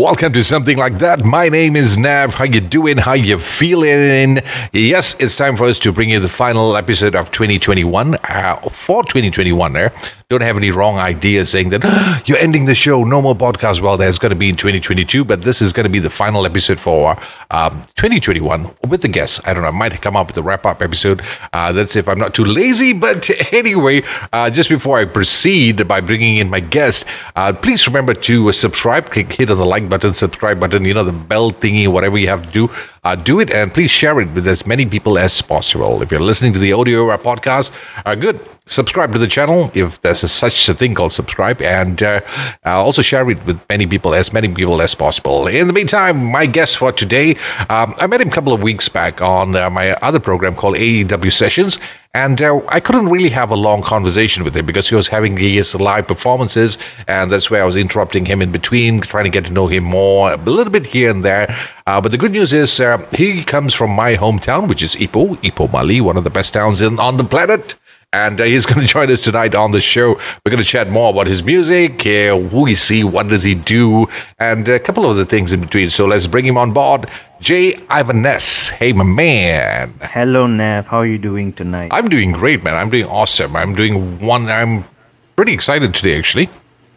Welcome to something like that. My name is Nav. How you doing? How you feeling? Yes, it's time for us to bring you the final episode of 2021 uh, for 2021. There, don't have any wrong ideas saying that "Ah, you're ending the show. No more podcast. Well, there's going to be in 2022, but this is going to be the final episode for um, 2021 with the guests. I don't know. I might come up with a wrap up episode. Uh, that's if I'm not too lazy. But anyway, uh, just before I proceed by bringing in my guest, uh, please remember to subscribe. Click hit on the like button, subscribe button, you know, the bell thingy, whatever you have to do. Uh, do it and please share it with as many people as possible. If you're listening to the audio or podcast, uh, good. Subscribe to the channel if there's a, such a thing called subscribe, and uh, uh, also share it with many people, as many people as possible. In the meantime, my guest for today, um, I met him a couple of weeks back on uh, my other program called AEW Sessions, and uh, I couldn't really have a long conversation with him because he was having his live performances, and that's where I was interrupting him in between, trying to get to know him more, a little bit here and there. Uh, but the good news is uh, he comes from my hometown, which is Ipoh, Ipoh, Mali, one of the best towns in, on the planet. And uh, he's going to join us tonight on the show. We're going to chat more about his music, uh, who is he, what does he do, and a couple of other things in between. So let's bring him on board. Jay Ivaness. Hey, my man. Hello, Nav. How are you doing tonight? I'm doing great, man. I'm doing awesome. I'm doing one. I'm pretty excited today, actually.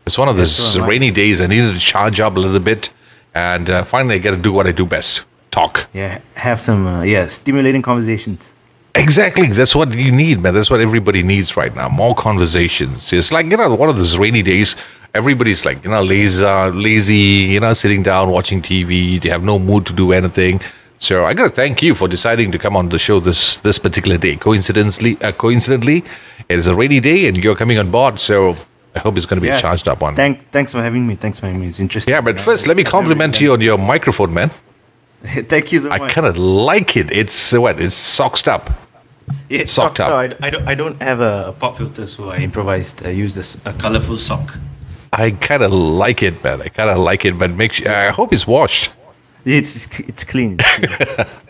It's one of those so rainy days. I needed to charge up a little bit, and uh, finally, I get to do what I do best: talk. yeah, have some uh, yeah stimulating conversations. Exactly. That's what you need, man. That's what everybody needs right now. More conversations. It's like, you know, one of those rainy days. Everybody's like, you know, lazy, lazy, you know, sitting down watching TV. They have no mood to do anything. So I got to thank you for deciding to come on the show this this particular day. Coincidentally, uh, coincidentally, it is a rainy day and you're coming on board. So I hope it's going to be Yeah. charged up on. Thank, thanks for having me. Thanks for having me. It's interesting. yeah, but first, let me compliment you on your microphone, man. Thank you so I much. I kind of like it. It's what? It's soxed up. Yeah, it's socked socked up. I, I don't. I don't have a pop filter, so I improvised. I used this a colorful sock. I kind of like it, man. I kind of like it, but make sure, I hope it's washed. It's it's clean.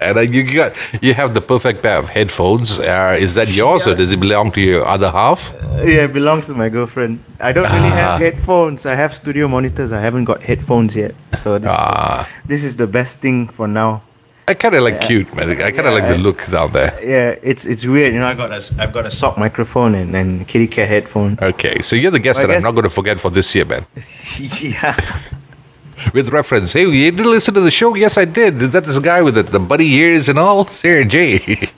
And uh, you got you have the perfect pair of headphones. Uh, is that yours or does it belong to your other half? yeah, it belongs to my girlfriend. I don't really Ah. have headphones. I have studio monitors. I haven't got headphones yet. So this, Ah. this is the best thing for now. I kind of like cute, man. I kind of Yeah, like the look down there. Yeah, it's it's weird. You know, I got a s- I've got a sock microphone and, and kitty cat headphones. Okay, so you're the guest I that I'm not going to forget for this year, man. yeah. With reference, hey, you did listen to the show? Yes, I did. Is that this guy with the, the buddy ears and all? Sarah J.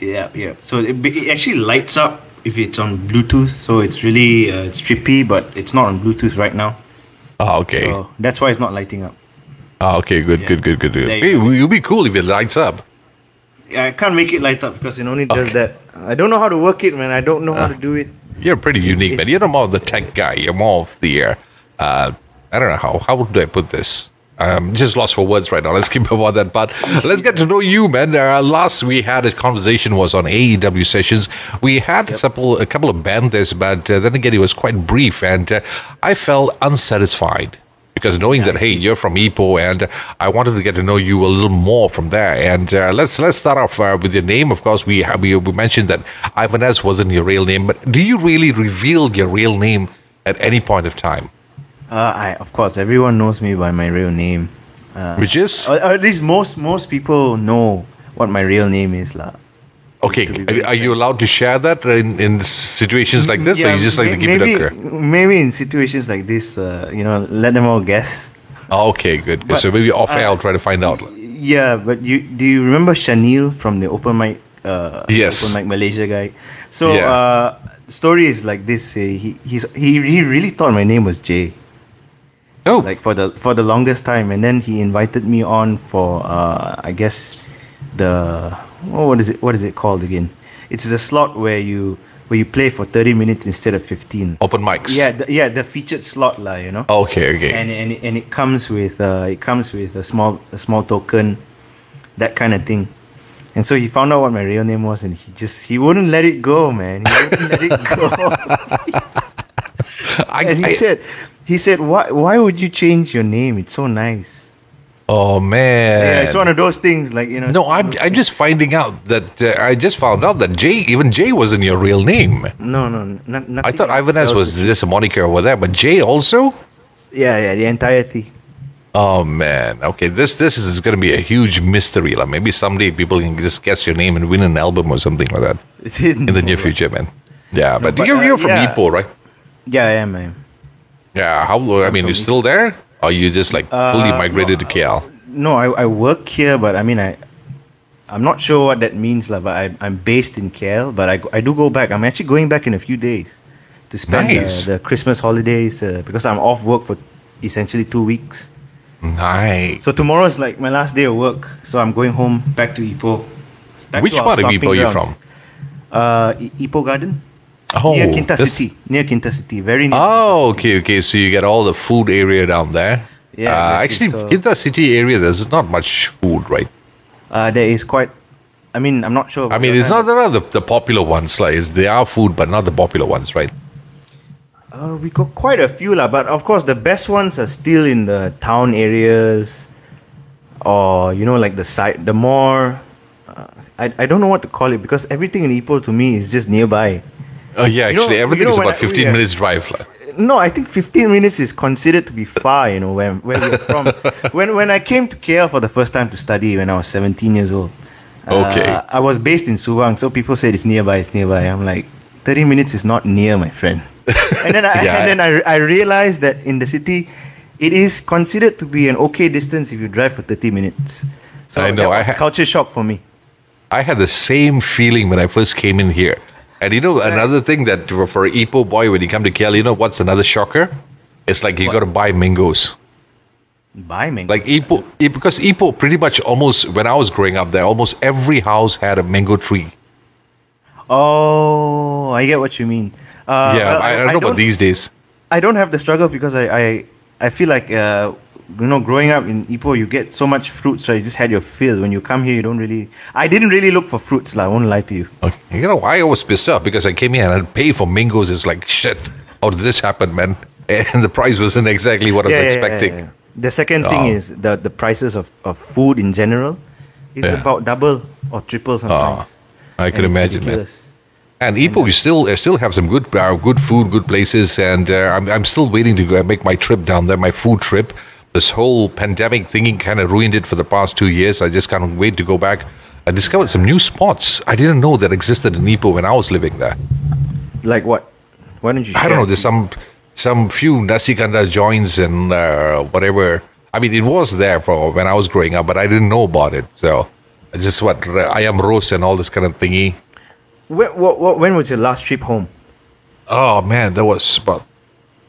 Yeah, yeah. So it, it actually lights up if it's on Bluetooth. So it's really uh, it's trippy, but it's not on Bluetooth right now. oh, okay. So that's why it's not lighting up. Oh, okay, good, Yeah. good, good, good. good. There you Hey, go. it would be cool if it lights up. Yeah, I can't make it light up because it only does Okay. that. I don't know how to work it, man. I don't know how Ah. to do it. You're pretty unique, man. it's- You're not more of the tech guy. You're more of the, uh, uh, I don't know how, how do I put this? Um, just lost for words right now. Let's keep about that. But let's get to know you, man. Uh, last we had a conversation was on AEW sessions. We had a couple, a couple of bands, but uh, then again, it was quite brief, and uh, I felt unsatisfied because knowing that hey, you're from Ipoh, and I wanted to get to know you a little more from there. And uh, let's let's start off uh, with your name. Of course, we have, we, we mentioned that Ivanez wasn't your real name, but do you really reveal your real name at any point of time? Uh, I of course everyone knows me by my real name. Uh, Which is or, or at least most most people know what my real name is, lah. okay. Are, are you allowed to share that in, in situations like this, or you just like to keep maybe, it a Maybe in situations like this, uh, you know, let them all guess. Oh, okay, good. But, so maybe off air, uh, I'll try to find out. Yeah, but you do you remember Shanil from the open mic? Uh, Yes. Open mic Malaysia guy. So Yeah. uh, story is like this. He he's, he he really thought my name was Jay. Oh, Like for the for the longest time, and then he invited me on for uh, I guess the oh, what is it what is it called again? It's the slot where you where you play for thirty minutes instead of fifteen. open mics. Yeah, the, yeah, the featured slot lah, you know. Okay, okay. and and it, and it comes with uh, it comes with a small a small token, that kind of thing. And so he found out what my real name was, and he just he wouldn't let it go, man. He wouldn't let it go. I, and he I- said, he said, why why would you change your name? It's so nice. oh man. Yeah, it's one of those things like you know. No, I'm I'm just finding out that uh, I just found out that Jay, even Jay, wasn't your real name. No, no, not. I thought Ivanez was just a moniker over there, but Jay also. Yeah, yeah, the entirety. Oh man. Okay, this this is going to be a huge mystery. Like maybe someday people can just guess your name and win an album or something like that in the near future, man. Yeah, but, but, you're, uh, you're from yeah. Ipoh, right? Yeah, I am. I am. Yeah. How? I mean, you're still there? Or you just like fully Uh, migrated to KL? No, I, I work here, but I mean, I I'm not sure what that means, lah. But I, I'm based in KL, but I, I do go back. I'm actually going back in a few days to spend uh, the Christmas holidays uh, because I'm off work for essentially two weeks. Nice. So tomorrow is like my last day of work. So I'm going home back to Ipoh. Back Which to part of Ipoh are you from? Uh, I- Ipoh Garden. Oh, near Kinta City. Near Kinta City. Very near. Oh, okay, okay. So you get all the food area down there. Yeah, Uh, exactly. actually, So- in the city area, there's not much food, right? Uh, there is quite. I mean, I'm not sure. I mean, it's not there are the, the popular ones. Like, it's, they are food, but not the popular ones, right? Uh, we got quite a few lah, but of course the best ones are still in the town areas, or you know, like the side, the more. Uh, I, I don't know what to call it because everything in Ipoh to me is just nearby. Oh, yeah. You know- Actually, you everything know is when about I- 15 yeah. minutes drive. like. No, I think 15 minutes is considered to be far. You know, where where we're from. when when I came to KL for the first time to study when I was 17 years old. uh, Okay. I was based in Subang, so people said it's nearby. It's nearby. I'm like, 30 minutes is not near, my friend. and then I Yeah. and then I, I realized that in the city, it is considered to be an okay distance if you drive for 30 minutes. So I know, that I was ha- culture shock for me. I had the same feeling when I first came in here. And you know, another thing that for a Ipoh boy, when you come to KL, you know what's another shocker? It's like you got to buy mangoes. Buy mangoes? Like Ipoh, i- because Ipoh pretty much almost, when I was growing up there, almost every house had a mango tree. oh, I get what you mean. Uh, yeah, well, I, I don't know about these days. I don't have the struggle because I I, I feel like uh, you know growing up in Ipoh you get so much fruits right you just had your fill when you come here you don't really I didn't really look for fruits lah I won't lie to you Okay. You know, I was pissed off because I came here and I'd pay for mangoes. It's like, shit, how did this happen, man? And the price wasn't exactly what I was expecting. The second thing Oh. is the the prices of, of food in general is Yeah. about double or triple sometimes I And can imagine, man. And Ipoh, you still uh, still have some good uh, good food, good places, and uh, I'm I'm still waiting to go make my trip down there, my food trip. This whole pandemic thingy kind of ruined it for the past two years. I just can't wait to go back. I discovered some new spots I didn't know that existed in Ipoh when I was living there. like what why don't you I don't know. There's some some few nasi kandar joints and uh, whatever. I mean, it was there for when I was growing up, but I didn't know about it. So, I just what I am roast and all this kind of thingy. when, what, when was your last trip home Oh man, that was about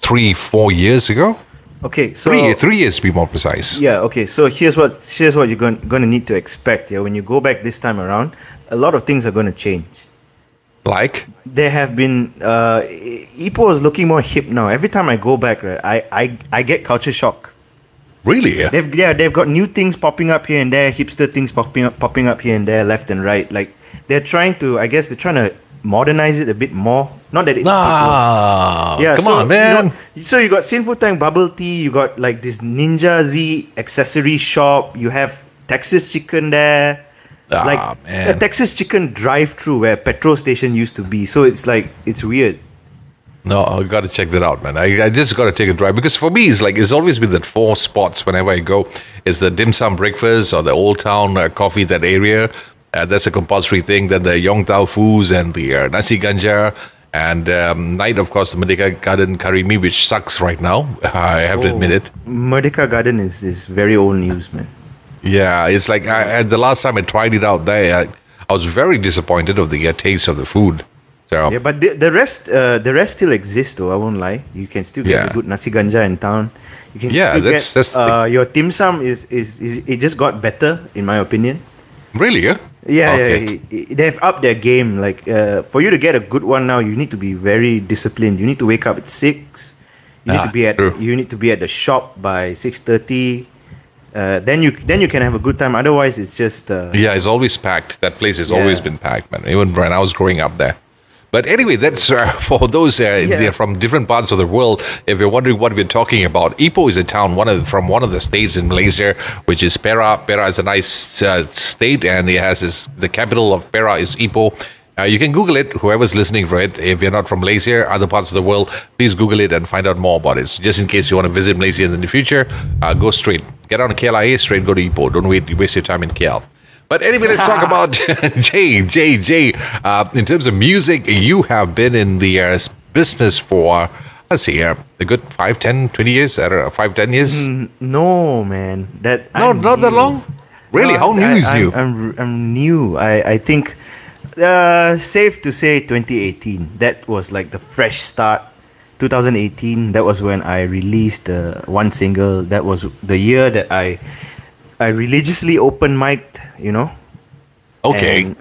three, four years ago. Okay so Three, three years to be more precise. Yeah. Okay. So here's what here's what you're going going to need to expect. Yeah. When you go back this time around, a lot of things are going to change. Like, There have been uh, Ipoh is looking more hip now. Every time I go back, right, I I, I get culture shock. really? They've yeah they've got new things popping up here and there, hipster things popping up popping up here and there, left and right. Like they're trying to, I guess they're trying to modernize it a bit more. Not that it. Nah, yeah, come so, on, man. You know, so you got Sinful Tank bubble tea. You got like this Ninja Z accessory shop. You have Texas Chicken there. Ah, like man. a Texas Chicken drive-through where petrol station used to be. So it's like it's weird. No, I got to check that out, man. I, I just got to take a drive because for me, it's like it's always been that four spots whenever I go. Is the dim sum breakfast or the Old Town uh, coffee that area? Uh, that's a compulsory thing. Then the Yong Tau Foos and the uh, Nasi Ganja. And um, night, of course, the Merdeka Garden Curry Mee, which sucks right now. I have to admit it. Merdeka Garden is, is very old news, man. Yeah, it's like I, the last time I tried it out there, I, I was very disappointed of the uh, taste of the food. So Yeah, but the, the rest uh, the rest still exists though. I won't lie. You can still get Yeah. a good nasi ganja in town. You can Yeah, still that's- get that's uh, your dim sum is, is is it just got better in my opinion. really, yeah, Yeah, Okay. yeah, i- i- they've upped their game. Like uh, for you to get a good one now, you need to be very disciplined. You need to wake up at six. You need Ah, to be at true. you need to be at the shop by six thirty. Uh, then you then you can have a good time. Otherwise, it's just uh, Yeah, it's always packed. That place has Yeah. always been packed, man. Even when I was growing up there. But anyway, that's uh, for those uh, Yeah. they're from different parts of the world. If you're wondering what we're talking about, Ipoh is a town one of from one of the states in Malaysia, which is Perak. Perak is a nice uh, state, and it has this, the capital of Perak is Ipoh. Uh, you can Google it, whoever's listening for it. If you're not from Malaysia, other parts of the world, please Google it and find out more about it. So just in case you want to visit Malaysia in the future, uh, go straight. Get on KLIA, straight go to Ipoh. Don't wait, waste your time in KL. But anyway, let's talk about Jay, Jay, Jay. Uh, in terms of music, you have been in the uh, business for, let's see, uh, a good 5, 10, 20 years? I don't know, 5, 10 years? Mm, no, man. That no, I'm not that long? Really? No, How new I, is I'm, you? I'm, I'm new. I, I think uh, safe to say 2018. That was like the fresh start. 2018. That was when I released uh, one single. That was the year that I I religiously open mic'd. You know. okay. And,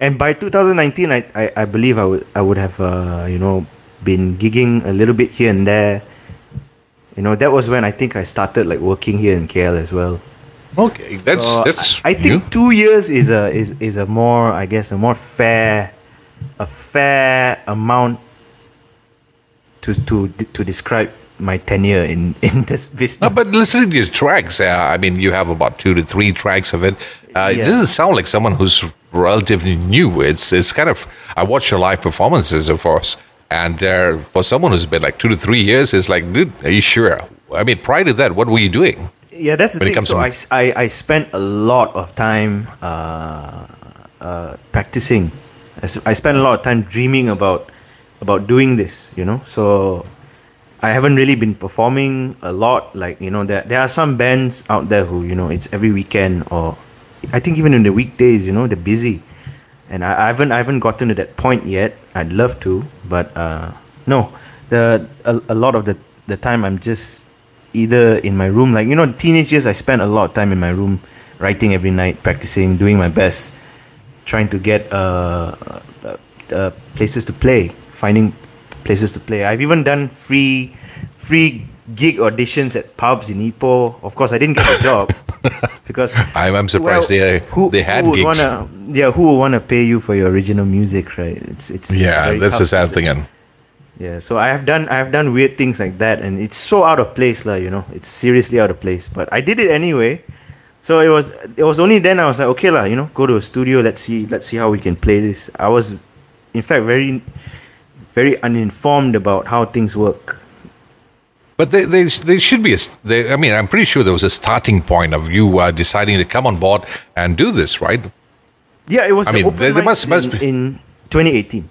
and by 2019, I, I, I believe I would I would have uh, you know been gigging a little bit here and there. You know that was when I think I started like working here in KL as well. okay. That's, So, that's I, I think new. two years is a is, is a more I guess a more fair a fair amount to to to describe my tenure in in this business. No, but listening to your tracks, uh, I mean, you have about two to three tracks of it. Uh, It doesn't sound like someone who's relatively new. It's it's kind of. I watch your live performances, of course, and uh, for someone who's been like two to three years, it's like, dude, are you sure? I mean, prior to that, what were you doing? yeah, that's the when thing. So to- I spent a lot of time uh, uh, practicing. I spent a lot of time dreaming about about doing this. You know, so I haven't really been performing a lot. Like you know, there there are some bands out there who you know it's every weekend or I think even in the weekdays. You know, they're busy, and I, I haven't I haven't gotten to that point yet. I'd love to, but uh, no, the a, a lot of the the time I'm just either in my room, like you know, teenage years. I spent a lot of time in my room, writing every night, practicing, doing my best, trying to get uh, uh, uh, places to play, finding places to play. I've even done free free gig auditions at pubs in Ipoh. Of course, I didn't get the job because I'm, I'm surprised well, they who, they had who would gigs. Wanna, yeah, who would want to pay you for your original music, right? It's it's it's yeah, very that's the sad thing. And Yeah, so I have done I have done weird things like that, and it's so out of place, lah. You know, it's seriously out of place. But I did it anyway. So it was it was only then I was like, okay, lah. You know, go to a studio. Let's see let's see how we can play this. I was, in fact, very very uninformed about how things work. But they, they, they should be. A, they, I mean, I'm pretty sure there was a starting point of you uh, deciding to come on board and do this, right? Yeah, it was. I the mean, there- there must- must in, be- in 2018.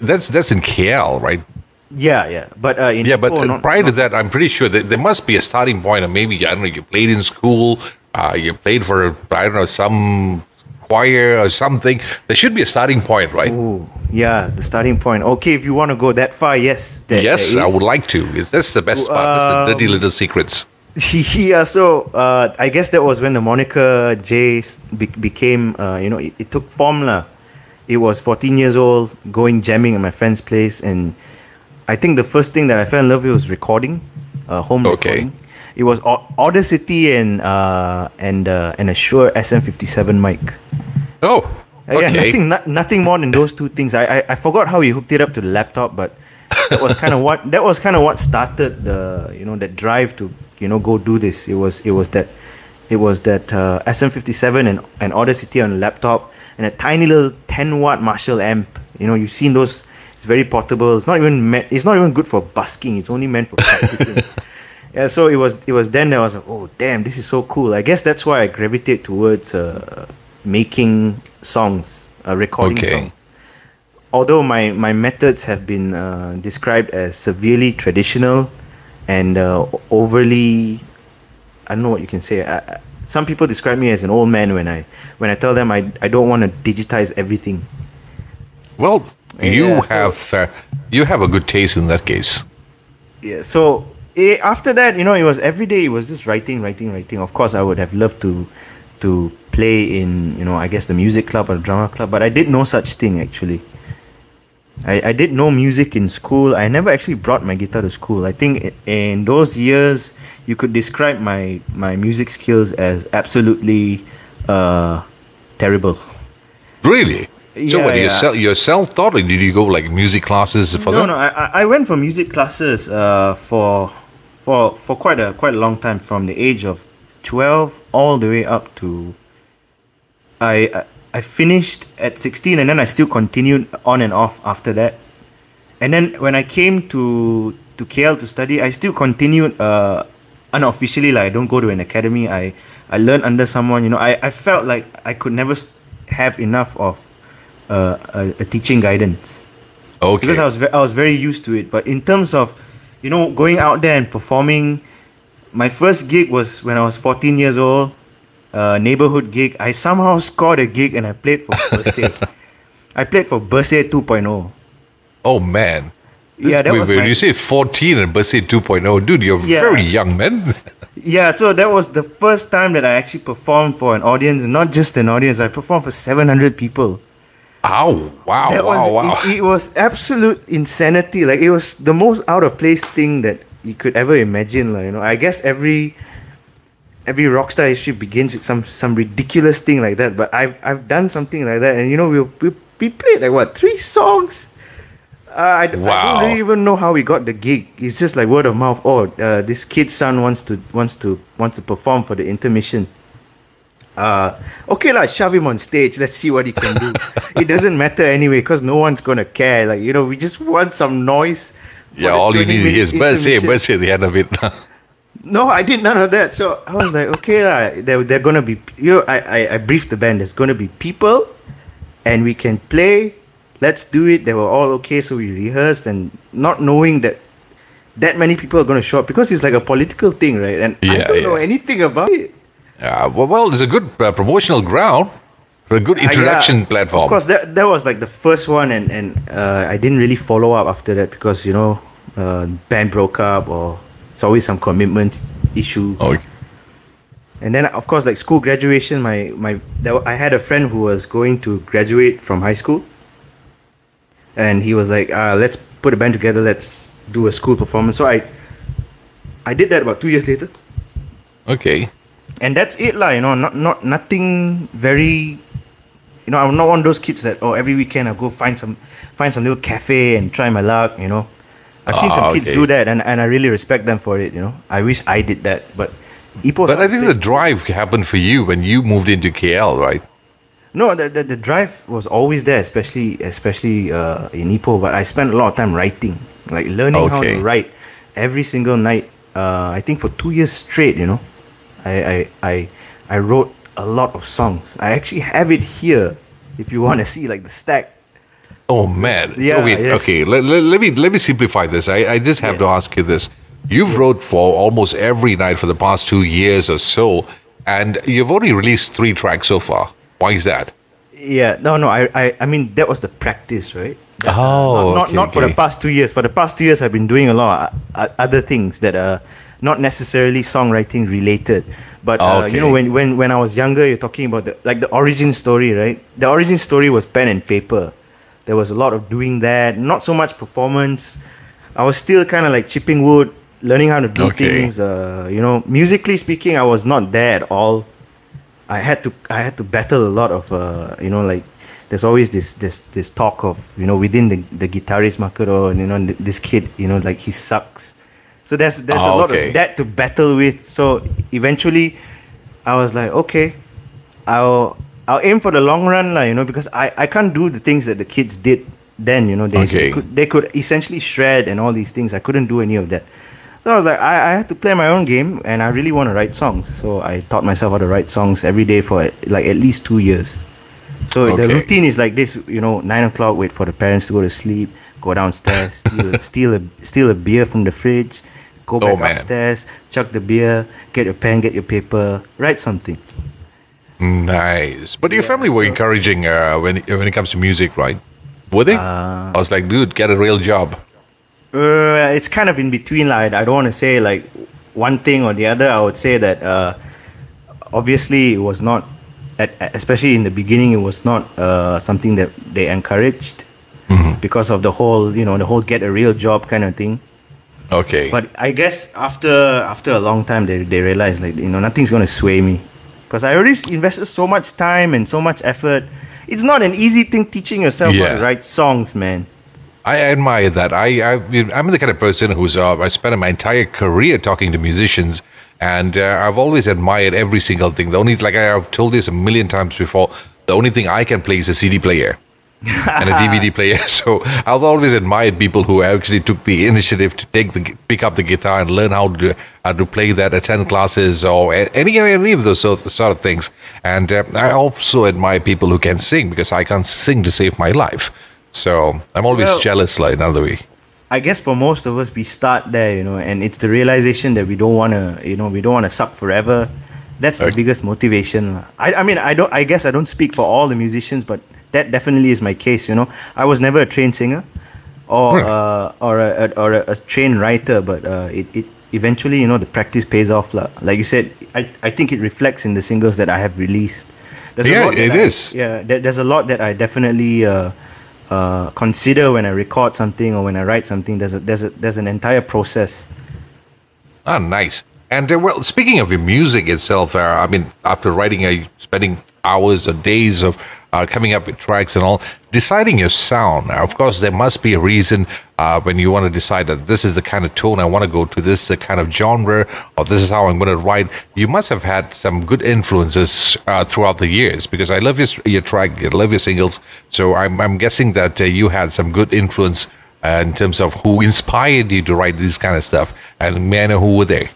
That's that's in KL, right? Yeah, yeah, but uh, in Yeah, but uh, not- prior to that, I'm pretty sure that there must be a starting point, or maybe I don't know. You played in school, uh, you played for I don't know some choir or something. There should be a starting point, right? Ooh, yeah, the starting point. Okay, if you want to go that far, yes. There, yes, there I would like to. Is That's the best part. That's the dirty Um, little secrets. yeah, so uh, I guess that was when the moniker J be- became, uh, you know, it, it took form lah. It was 14 years old, going jamming at my friend's place, and I think the first thing that I fell in love with was recording, uh, home Okay. recording. It was Au- Audacity and uh, and uh, and a Shure SM57 mic. Oh, Uh, Yeah, nothing, no, nothing more than those two things. I, I, I forgot how he hooked it up to the laptop, but that was kind of what that was kind of what started the you know that drive to you know go do this. It was it was that it was that uh, SM57 and and Audacity on the laptop and a tiny little 10 watt Marshall amp. You know, you've seen those. It's very portable. It's not even meant. It's not even good for busking. It's only meant for practicing. yeah, so it was. It was then that I was like, oh damn, this is so cool. I guess that's why I gravitate towards uh, making songs, uh, recording Okay. songs. Although my my methods have been uh, described as severely traditional and uh, overly, I don't know what you can say. I, some people describe me as an old man when I when I tell them I I don't want to digitize everything. Well, you Yeah, so- have uh, you have a good taste in that case. yeah so eh, after that you know it was every day it was just writing writing writing of course i would have loved to to play in you know i guess the music club or the drama club but i did no such thing actually I, I did no music in school i never actually brought my guitar to school i think in those years you could describe my my music skills as absolutely uh terrible Really? So Yeah, what? You yeah. self you self-taught, or did you go like music classes for no, that? no. I, I- I went for music classes uh, for for for quite a quite a long time, from the age of twelve all the way up to. I I, I I finished at 16 and then I still continued on and off after that. And then when I came to to KL to study, I still continued uh, unofficially. Like I don't go to an academy. I I learned under someone. You know, I, I felt like I could never have enough of uh, a, a teaching guidance Okay. because I was ve- I was very used to it. But in terms of, you know, going out there and performing, my first gig was when I was 14 years old, uh, neighborhood gig. I somehow scored a gig and I played for Bersih. I played for Bersih 2.0. oh man. This- Yeah, that wait, was wait, my- you say 14 and Bersih 2.0. Dude, you're Yeah. very young, man. Yeah, so that was the first time that I actually performed for an audience, not just an audience. I performed for 700 people. Ow. Wow. That wow. was wow. It, it was absolute insanity. Like it was the most out of place thing that you could ever imagine. Like, you know, I guess every every rock star history begins with some some ridiculous thing like that. But I've I've done something like that, and you know, we we, we played like what three songs. Uh, I, d- I Wow. don't really even know how we got the gig. It's just like word of mouth. Oh, uh, this kid's son wants to wants to wants to perform for the intermission. Uh, okay lah, shove him on stage. Let's see what he can do. it doesn't matter anyway because no one's gonna care. Like you know, we just want some noise. Yeah, all you need is Bersih, intermission. Bersih the end of it. No, I did none of that. So I was like, okay lah, they're, they're gonna be. You know, I, I I briefed the band. There's gonna be people, and we can play. Let's do it. They were all okay, so we rehearsed, and not knowing that that many people are gonna show up because it's like a political thing, right? And I don't know anything about it. Yeah, well, well, it's a good uh, promotional ground, a good Uh, introduction platform. Of course, that that was like the first one, and and uh, I didn't really follow up after that because you know, uh, band broke up or it's always some commitment issue. Oh, And then of course, like school graduation, my my there, I had a friend who was going to graduate from high school, and he was like, uh, "Let's put a band together. Let's do a school performance." So I I did that about two years later. okay. And that's it lah you know not not nothing very you know i'm not one of those kids that oh every weekend i go find some find some little cafe and try my luck you know. I've seen Ah, some kids do that and, and i really respect them for it you know. I wish i did that but Ipoh But I think the drive happened for you when you moved into KL, right? no the, the, the drive was always there especially especially uh, in Ipoh but i spent a lot of time writing like learning how to write every single night uh, i think for two years straight you know I, I i i wrote a lot of songs i actually have it here if you want to see like the stack Oh man. Yeah, wait, yes. Okay. Let, let, let me let me simplify this. I, I just have to ask you this. You've wrote for almost every night for the past two years or so, and you've only released three tracks so far. Why is that? yeah no no i i, I mean that was the practice right That, uh, Oh, not not, okay, not for the past two years for the past two years i've been doing a lot of uh, other things that are not necessarily songwriting related but uh, you know when, when when i was younger you're talking about the like the origin story right? The origin story was pen and paper. There was a lot of doing that not so much performance. I was still kind of like chipping wood learning how to do Okay. things uh, you know. Musically speaking i was not there at all. I had to I had to battle a lot of uh, you know like there's always this this this talk of you know within the the guitarist market or you know this kid you know like he sucks so there's there's a Ah, lot okay. of that to battle with so eventually I was like okay I'll I'll aim for the long run lah you know because I I can't do the things that the kids did then you know they, Okay. they could they could essentially shred and all these things I couldn't do any of that so I was like, I, I had to play my own game, and I really want to write songs. So I taught myself how to write songs every day for like at least two years. So the routine is like this, you know, nine o'clock, wait for the parents to go to sleep, go downstairs, steal, steal a steal a beer from the fridge, go back Oh, upstairs, chuck the beer, get your pen, get your paper, write something. Nice. But your Yeah, family were so- encouraging uh, when when it comes to music, right? Were they? Uh, I was like, dude, get a real job. Uh, it's kind of in between. Like I don't want to say like one thing or the other. I would say that uh, obviously it was not, at, especially in the beginning, it was not uh, something that they encouraged because of the whole you know the whole get a real job kind of thing. Okay. But I guess after after a long time, they they realized like you know nothing's gonna sway me because I already invested so much time and so much effort. It's not an easy thing teaching yourself how to write songs, man. I admire that. I, I I'm the kind of person who's uh, I spent my entire career talking to musicians, and uh, I've always admired every single thing. The only like I've told this a million times before. the only thing I can play is a CD player and a DVD player. So I've always admired people who actually took the initiative to take the pick up the guitar and learn how to uh, to play that, attend classes, or any any of those sort, sort of things. And uh, I also admire people who can sing because I can't sing to save my life. So I'm always Well- jealous, like another way. I guess for most of us, we start there, you know, and it's the realization that we don't want to, you know, we don't want to suck forever. That's the biggest motivation. I, I mean, I don't. I guess I don't speak for all the musicians, but that definitely is my case. You know, I was never a trained singer, or Hmm. uh, or a, or a, a trained writer, but uh, it, it eventually, you know, the practice pays off. lah. Like you said, I, I think it reflects in the singles that I have released. There's Yeah, it I- is. Yeah, there, there's a lot that I definitely uh, uh, consider when I record something or when I write something. There's a, there's a, there's an entire process. Ah, nice. And uh, well, speaking of your music itself, uh, I mean, after writing, uh, spending hours or days of uh, coming up with tracks and all, deciding your sound. Of course, there must be a reason uh, when you want to decide that this is the kind of tone I want to go to, this is the kind of genre, or this is how I'm going to write. You must have had some good influences uh, throughout the years because I love your, your track, I love your singles. So I'm, I'm guessing that uh, you had some good influence uh, in terms of who inspired you to write this kind of stuff. And may I know who were they?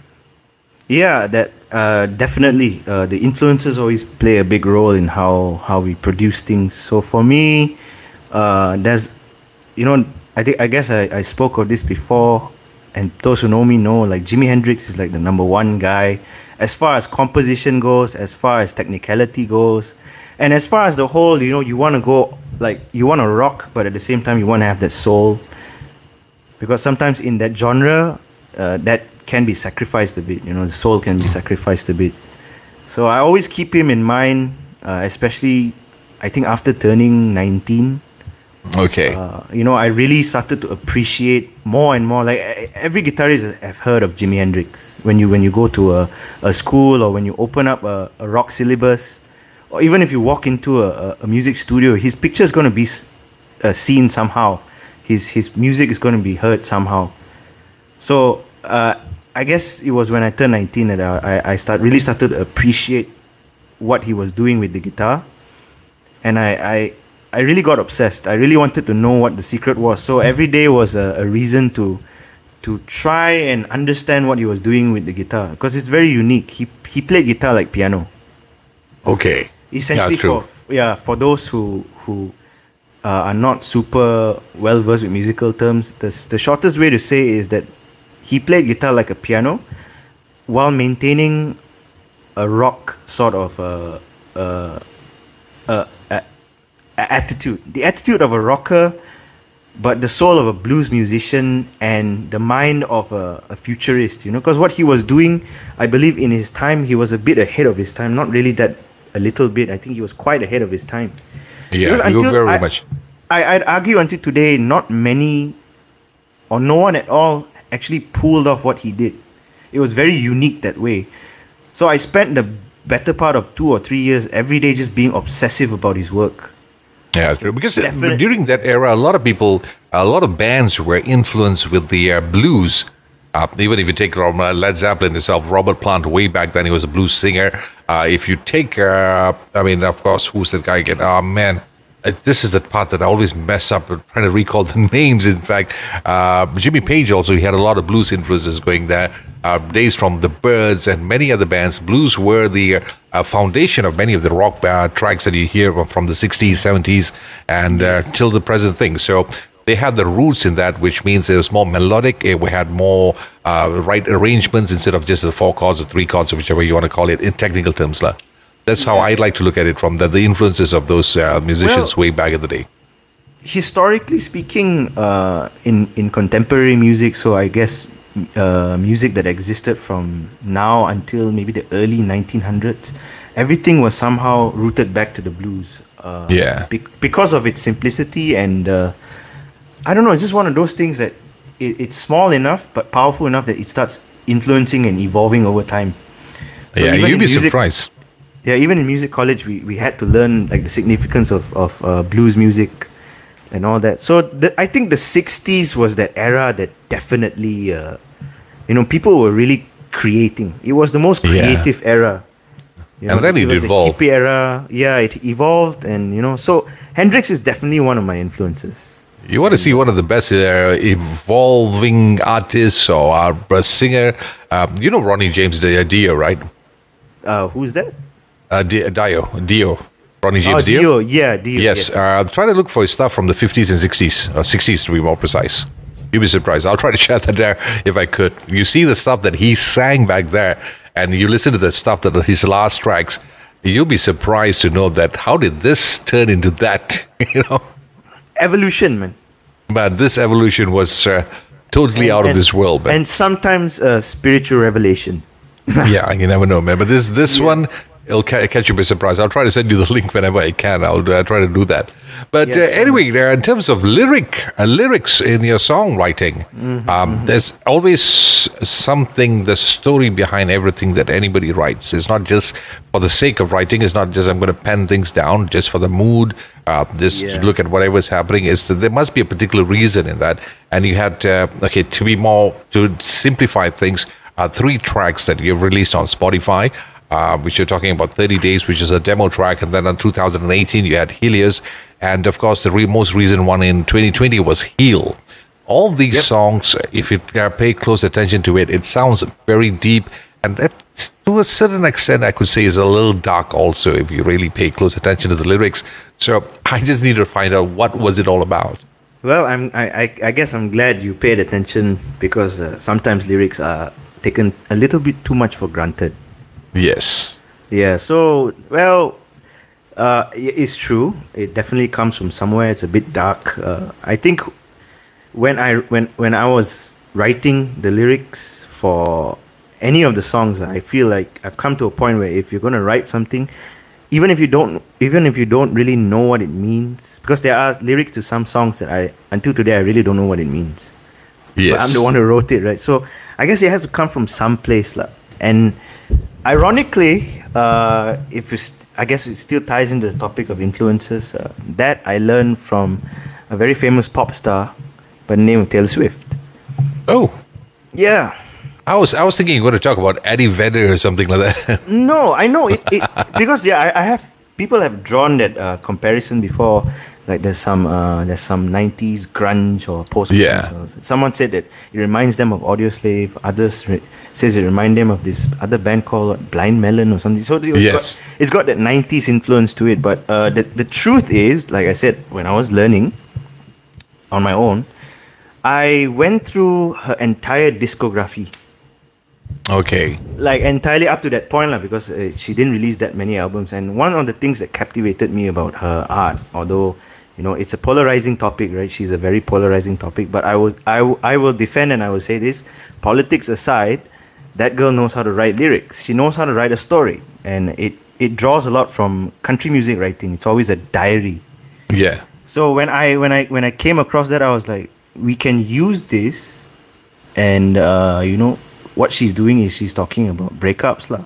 Yeah, that uh, definitely. Uh, the influences always play a big role in how how we produce things. So for me, uh, there's, you know, I think I guess I, I spoke of this before, and those who know me know like Jimi Hendrix is like the number one guy as far as composition goes, as far as technicality goes, and as far as the whole, you know, you want to go like you want to rock, but at the same time you want to have that soul because sometimes in that genre uh, that can be sacrificed a bit you know the soul can be sacrificed a bit. So i always keep him in mind uh, especially i think after turning 19 Okay. uh, you know i really started to appreciate more and more like every guitarist have heard of jimi hendrix. When you when you go to a, a school or when you open up a, a rock syllabus or even if you walk into a, a, a music studio his picture is going to be uh, seen somehow. His his music is going to be heard somehow. So uh, I guess it was when I turned 19 that I, I- start really started to appreciate what he was doing with the guitar, and I, I I really got obsessed. I really wanted to know what the secret was. So every day was a, a reason to to try and understand what he was doing with the guitar because it's very unique. He he played guitar like piano okay. essentially yeah, true. for yeah for those who who uh, are not super well versed with musical terms the, the shortest way to say is that he played guitar like a piano while maintaining a rock sort of uh, uh, uh, a- a- attitude. The attitude of a rocker but the soul of a blues musician and the mind of a, a futurist you know because what he was doing i believe in his time he was a bit ahead of his time. Not really that a little bit. I think he was quite ahead of his time. Yeah, you very I- much. I, I'd argue until today, not many or no one at all actually pulled off what he did. It was very unique that way. So I spent the better part of two or three years every day just being obsessive about his work. Yeah, true. because uh, Definite- during that era, a lot of people, a lot of bands were influenced with the uh, blues. Uh, even if you take uh, Led Zeppelin itself, Robert Plant, way back then, he was a blues singer. Uh, if you take, uh, I mean, of course, who's that guy again? Oh, man. Uh, This is the part that I always mess up uh, trying to recall the names. In fact, uh, Jimmy Page also he had a lot of blues influences going there. Uh, days from the Birds and many other bands. Blues were the uh, foundation of many of the rock tracks that you hear from the 60s, 70s, and uh, till the present thing. So they had the roots in that, which means it was more melodic. It, we had more uh, right arrangements instead of just the four chords or three chords, or whichever you want to call it in technical terms. lah. That's how I like to look at it from the, the influences of those uh, musicians Well- way back in the day. historically speaking, uh, in in contemporary music, so I guess uh, music that existed from now until maybe the early 1900s, everything was somehow rooted back to the blues. Uh, Yeah. bec- because of its simplicity and uh, I don't know, it's just one of those things that it, it's small enough but powerful enough that it starts influencing and evolving over time. So yeah, you'd be music- surprised. Yeah, even in music college, we, we had to learn like the significance of of uh, blues music and all that. So the, I think the '60s was that era that definitely, uh, you know, people were really creating. It was the most Yeah. creative era. You And then it it was the evolved. hippie era. Yeah, it evolved, and you know, so Hendrix is definitely one of my influences. You want to see one of the best uh, evolving artists or uh, a singer? Um, you know Ronnie James Dio, Dio right? Uh, who's that? Uh, Di- Dio, Dio, Ronnie James oh, Dio. Yeah, Dio. Yes, Uh, trying to look for his stuff from the 50s and 60s, or 60s to be more precise. You'll be surprised. I'll try to share that there if I could. You see the stuff that he sang back there, and you listen to the stuff that his last tracks. You'll be surprised to know that how did this turn into that? You know, Evolution, man. but this evolution was uh, totally out of And- this world. Man. And sometimes uh, spiritual revelation. yeah, you never know, man. But this this one, it'll ca- catch you by surprise. I'll try to send you the link whenever I can. I'll uh, try to do that. But Yeah, uh, anyway, there in terms of lyric uh, lyrics in your songwriting, Mm-hmm, um, there's always something, the story behind everything that anybody writes. It's not just for the sake of writing. It's not just I'm going to pen things down just for the mood. Uh, just Yeah. look at whatever's happening. Is that there must be a particular reason in that, and you had uh, okay to be more to simplify things uh, three tracks that you've released on Spotify, uh, which you're talking about 30 Days, which is a demo track. And then in 2018, you had Helios. And of course, the re- most recent one in 2020 was Heal. All these songs, if you uh, pay close attention to it, it sounds very deep. And that, to a certain extent, I could say is a little dark also if you really pay close attention to the lyrics. So I just need to find out what was it all about. Well, I'm. I, I, I guess I'm glad you paid attention because uh, sometimes lyrics are taken a little bit too much for granted. Yes. Yeah. So, well, uh, it's true. It definitely comes from somewhere. It's a bit dark. Uh, I think when I when when I was writing the lyrics for any of the songs, I feel like I've come to a point where if you're gonna write something, even if you don't even if you don't really know what it means, because there are lyrics to some songs that I until today I really don't know what it means. Yes. But I'm the one who wrote it, right? So I guess it has to come from some place, lah. And ironically, uh, if it's, I guess it still ties into the topic of influences. Uh, that I learned from a very famous pop star by the name of Taylor Swift. Oh, Yeah. I was I was thinking you're going to talk about Eddie Vedder or something like that. No, I know it, it because yeah, I, I have people have drawn that uh, comparison before. Like there's some uh, there's some '90s grunge or post. Yeah. Someone said that it reminds them of Audioslave. Others re- says it reminds them of this other band called Blind Melon or something. So it's Yes. got, it's got that '90s influence to it. But uh, the the truth is, like I said, when I was learning on my own, I went through her entire discography okay. like entirely up to that point lah, because uh, she didn't release that many albums and one of the things that captivated me about her art although you know it's a polarizing topic right? She's a very polarizing topic. But i will i, will- I will defend and i will say this. Politics aside that girl knows how to write lyrics. She knows how to write a story. And it it draws a lot from country music writing. It's always a diary. Yeah. so when I when I when I came across that, I was like, we can use this, and uh, you know what she's doing is she's talking about breakups, lah.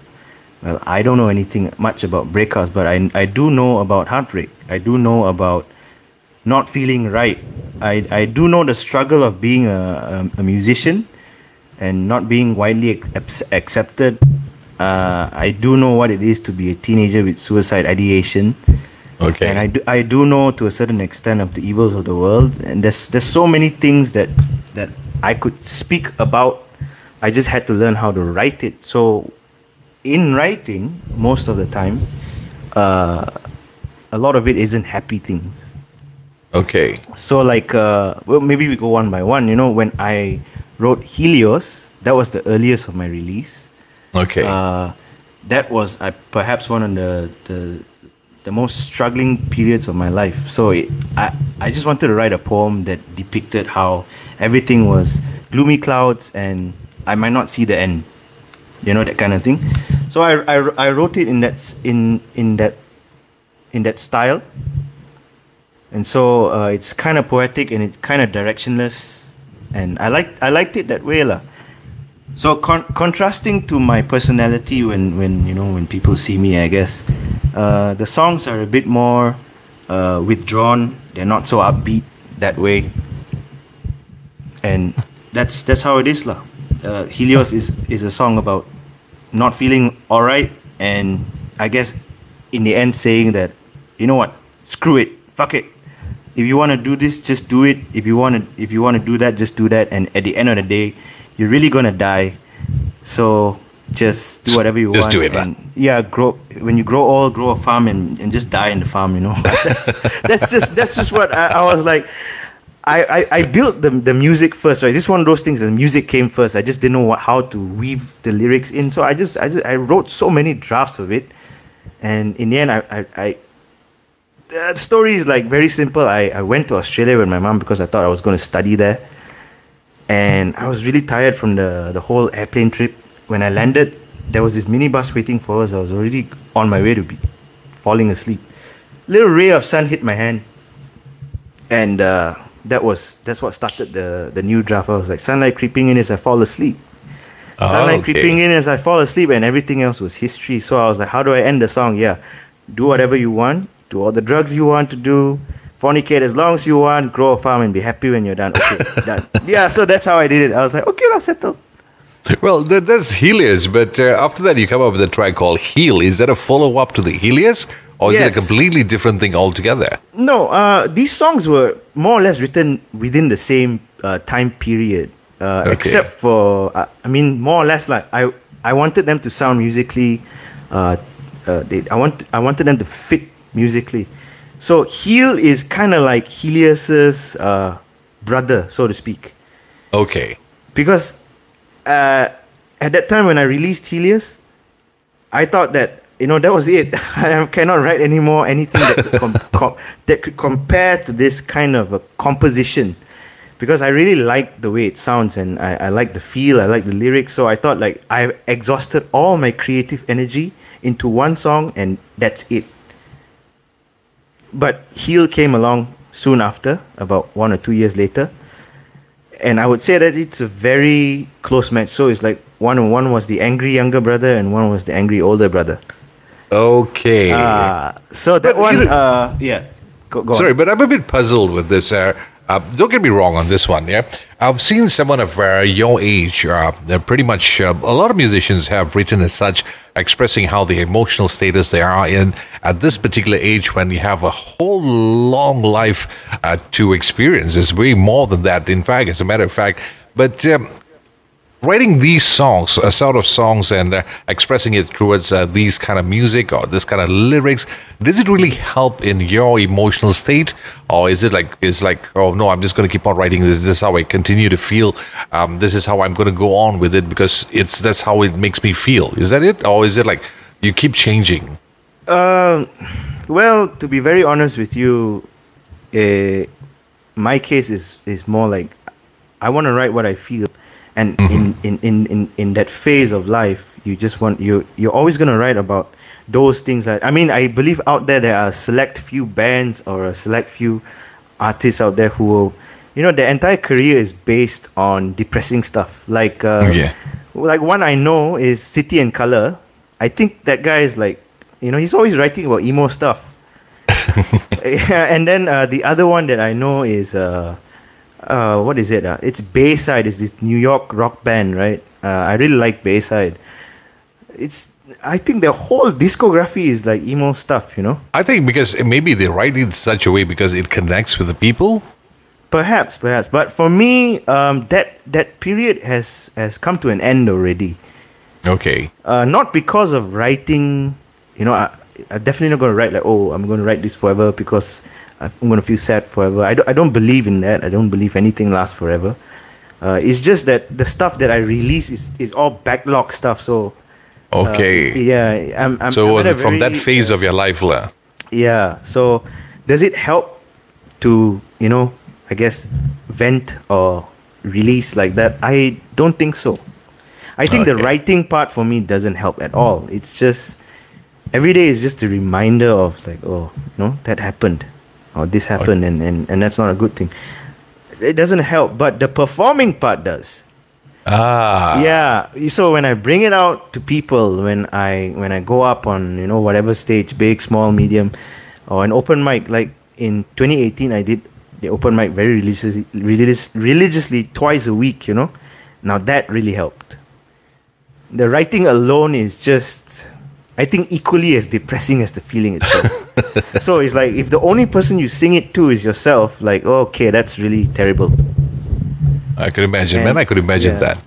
Well, I don't know anything much about breakups, but I I do know about heartbreak. I do know about not feeling right. I I do know the struggle of being a a, a musician, and not being widely ac- accepted. Uh, I do know what it is to be a teenager with suicide ideation Okay. and I do, I do know to a certain extent of the evils of the world and there's there's so many things that that I could speak about I just had to learn how to write it so in writing most of the time uh, a lot of it isn't happy things okay. so like uh, well maybe we go one by one you know when I wrote Helios that was the earliest of my release Okay. uh, that was uh, perhaps one of the, the the most struggling periods of my life. So it, I I just wanted to write a poem that depicted how everything was gloomy clouds and I might not see the end. You know that kind of thing. So I, I, I wrote it in that in in that in that style. And so uh, it's kind of poetic and it's kind of directionless, and I like I liked it that way lah. So con- contrasting to my personality when when you know when people see me, I guess uh, the songs are a bit more uh, withdrawn. They're not so upbeat that way, and that's that's how it is lah. Uh, Helios is is a song about not feeling alright and I guess in the end saying that, you know what, screw it, fuck it. If you want to do this, just do it. If you want to, if you want to do that, just do that. And at the end of the day, you're really gonna die. So just do whatever you Just want. Just do it, and yeah, grow when you grow old, grow a farm and, and just die in the farm. You know, that's, that's just that's just what I, I was like. I, I, I built the, the music first, right? This is one of those things. The music came first. I just didn't know what, how to weave the lyrics in, so I just I just I wrote so many drafts of it, and in the end, I I, I the story is like very simple. I, I went to Australia with my mom because I thought I was going to study there, and I was really tired from the the whole airplane trip. When I landed, there was this minibus waiting for us. I was already on my way to be falling asleep. Little ray of sun hit my hand, and uh, that was that's what started the the new draft. I was like sunlight creeping in as I fall asleep. Oh, Sunlight okay. creeping in as I fall asleep, and everything else was history. So I was like, how do I end the song? Yeah, do whatever you want, do all the drugs you want to do, fornicate as long as you want, grow a farm, and be happy when you're done. Okay, done. Yeah, so that's how I did it. I was like, okay, I'll settle. Well, that, that's Helios, but uh, after that, you come up with a track called Heal. Is that a follow up to the Helios, or is it a completely different thing altogether? No, uh, these songs were more or less written within the same uh, time period, uh, Okay. except for uh, I mean, more or less like I I wanted them to sound musically, uh, uh, they, I want I wanted them to fit musically. So Heal is kind of like Helios's uh, brother, so to speak, Okay. because uh, at that time when I released Helios, I thought that you know that was it. I cannot write anymore anything that could, com- com- that could compare to this kind of a composition, because I really like the way it sounds and I, I like the feel. I like the lyrics. So I thought like I've exhausted all my creative energy into one song and that's it. But Heal came along soon after, about one or two years later and I would say that it's a very close match. So it's like one one was the angry younger brother, and one was the angry older brother. Okay. Uh, so that But you one, know- uh, yeah. Go, go on. Sorry, but I'm a bit puzzled with this. Uh, uh, don't get me wrong on this one. Yeah, I've seen someone of uh, your age. Uh, pretty much uh, a lot of musicians have written as such, expressing how the emotional status they are in at this particular age when you have a whole long life uh, to experience. It's way more than that. In fact, as a matter of fact, but. Um, writing these songs, a sort of songs, and uh, expressing it towards uh, these kind of music or this kind of lyrics, does it really help in your emotional state, or is it like is like oh no, I'm just going to keep on writing this. This is how I continue to feel. Um, this is how I'm going to go on with it because it's that's how it makes me feel. Is that it, or is it like you keep changing? Um, well, to be very honest with you, uh, my case is is more like I want to write what I feel, and in, in, in, in, in that phase of life, you just want you you're always gonna write about those things that I mean I believe out there there are a select few bands or a select few artists out there who will you know their entire career is based on depressing stuff like uh, Yeah. like one I know is City and Colour. I think that guy is like, you know, he's always writing about emo stuff. yeah, and then uh, the other one that I know is uh, uh, what is it? Uh, it's Bayside. It's this New York rock band, right? Uh, I really like Bayside. It's I think their whole discography is like emo stuff, you know. I think because maybe they write it in such a way because it connects with the people. Perhaps, perhaps, but for me, um, that that period has has come to an end already. Okay. uh, not because of writing. You know, I, I'm definitely not going to write like, oh, I'm going to write this forever because I'm going to feel sad forever. I don't, I don't believe in that. I don't believe anything lasts forever. Uh, it's just that the stuff that I release is, is all backlog stuff. So, uh, Okay. yeah, I'm, I'm, so I'm from that very- phase of your life, lah. yeah. So, does it help to you know, I guess, vent or release like that? I don't think so. I think the writing part for me doesn't help at all. It's just every day is just a reminder of like, oh, no, that happened, or this happened, and, and and that's not a good thing. It doesn't help, but the performing part does. Ah. Yeah. So when I bring it out to people, when I when I go up on you know whatever stage, big, small, medium, or an open mic, like in 2018, I did the open mic very religiously, religious, religiously twice a week. You know, now that really helped. The writing alone is just I think equally as depressing as the feeling itself. so it's like if the only person you sing it to is yourself, like okay, that's really terrible. I could imagine, And- man. I could imagine yeah. that.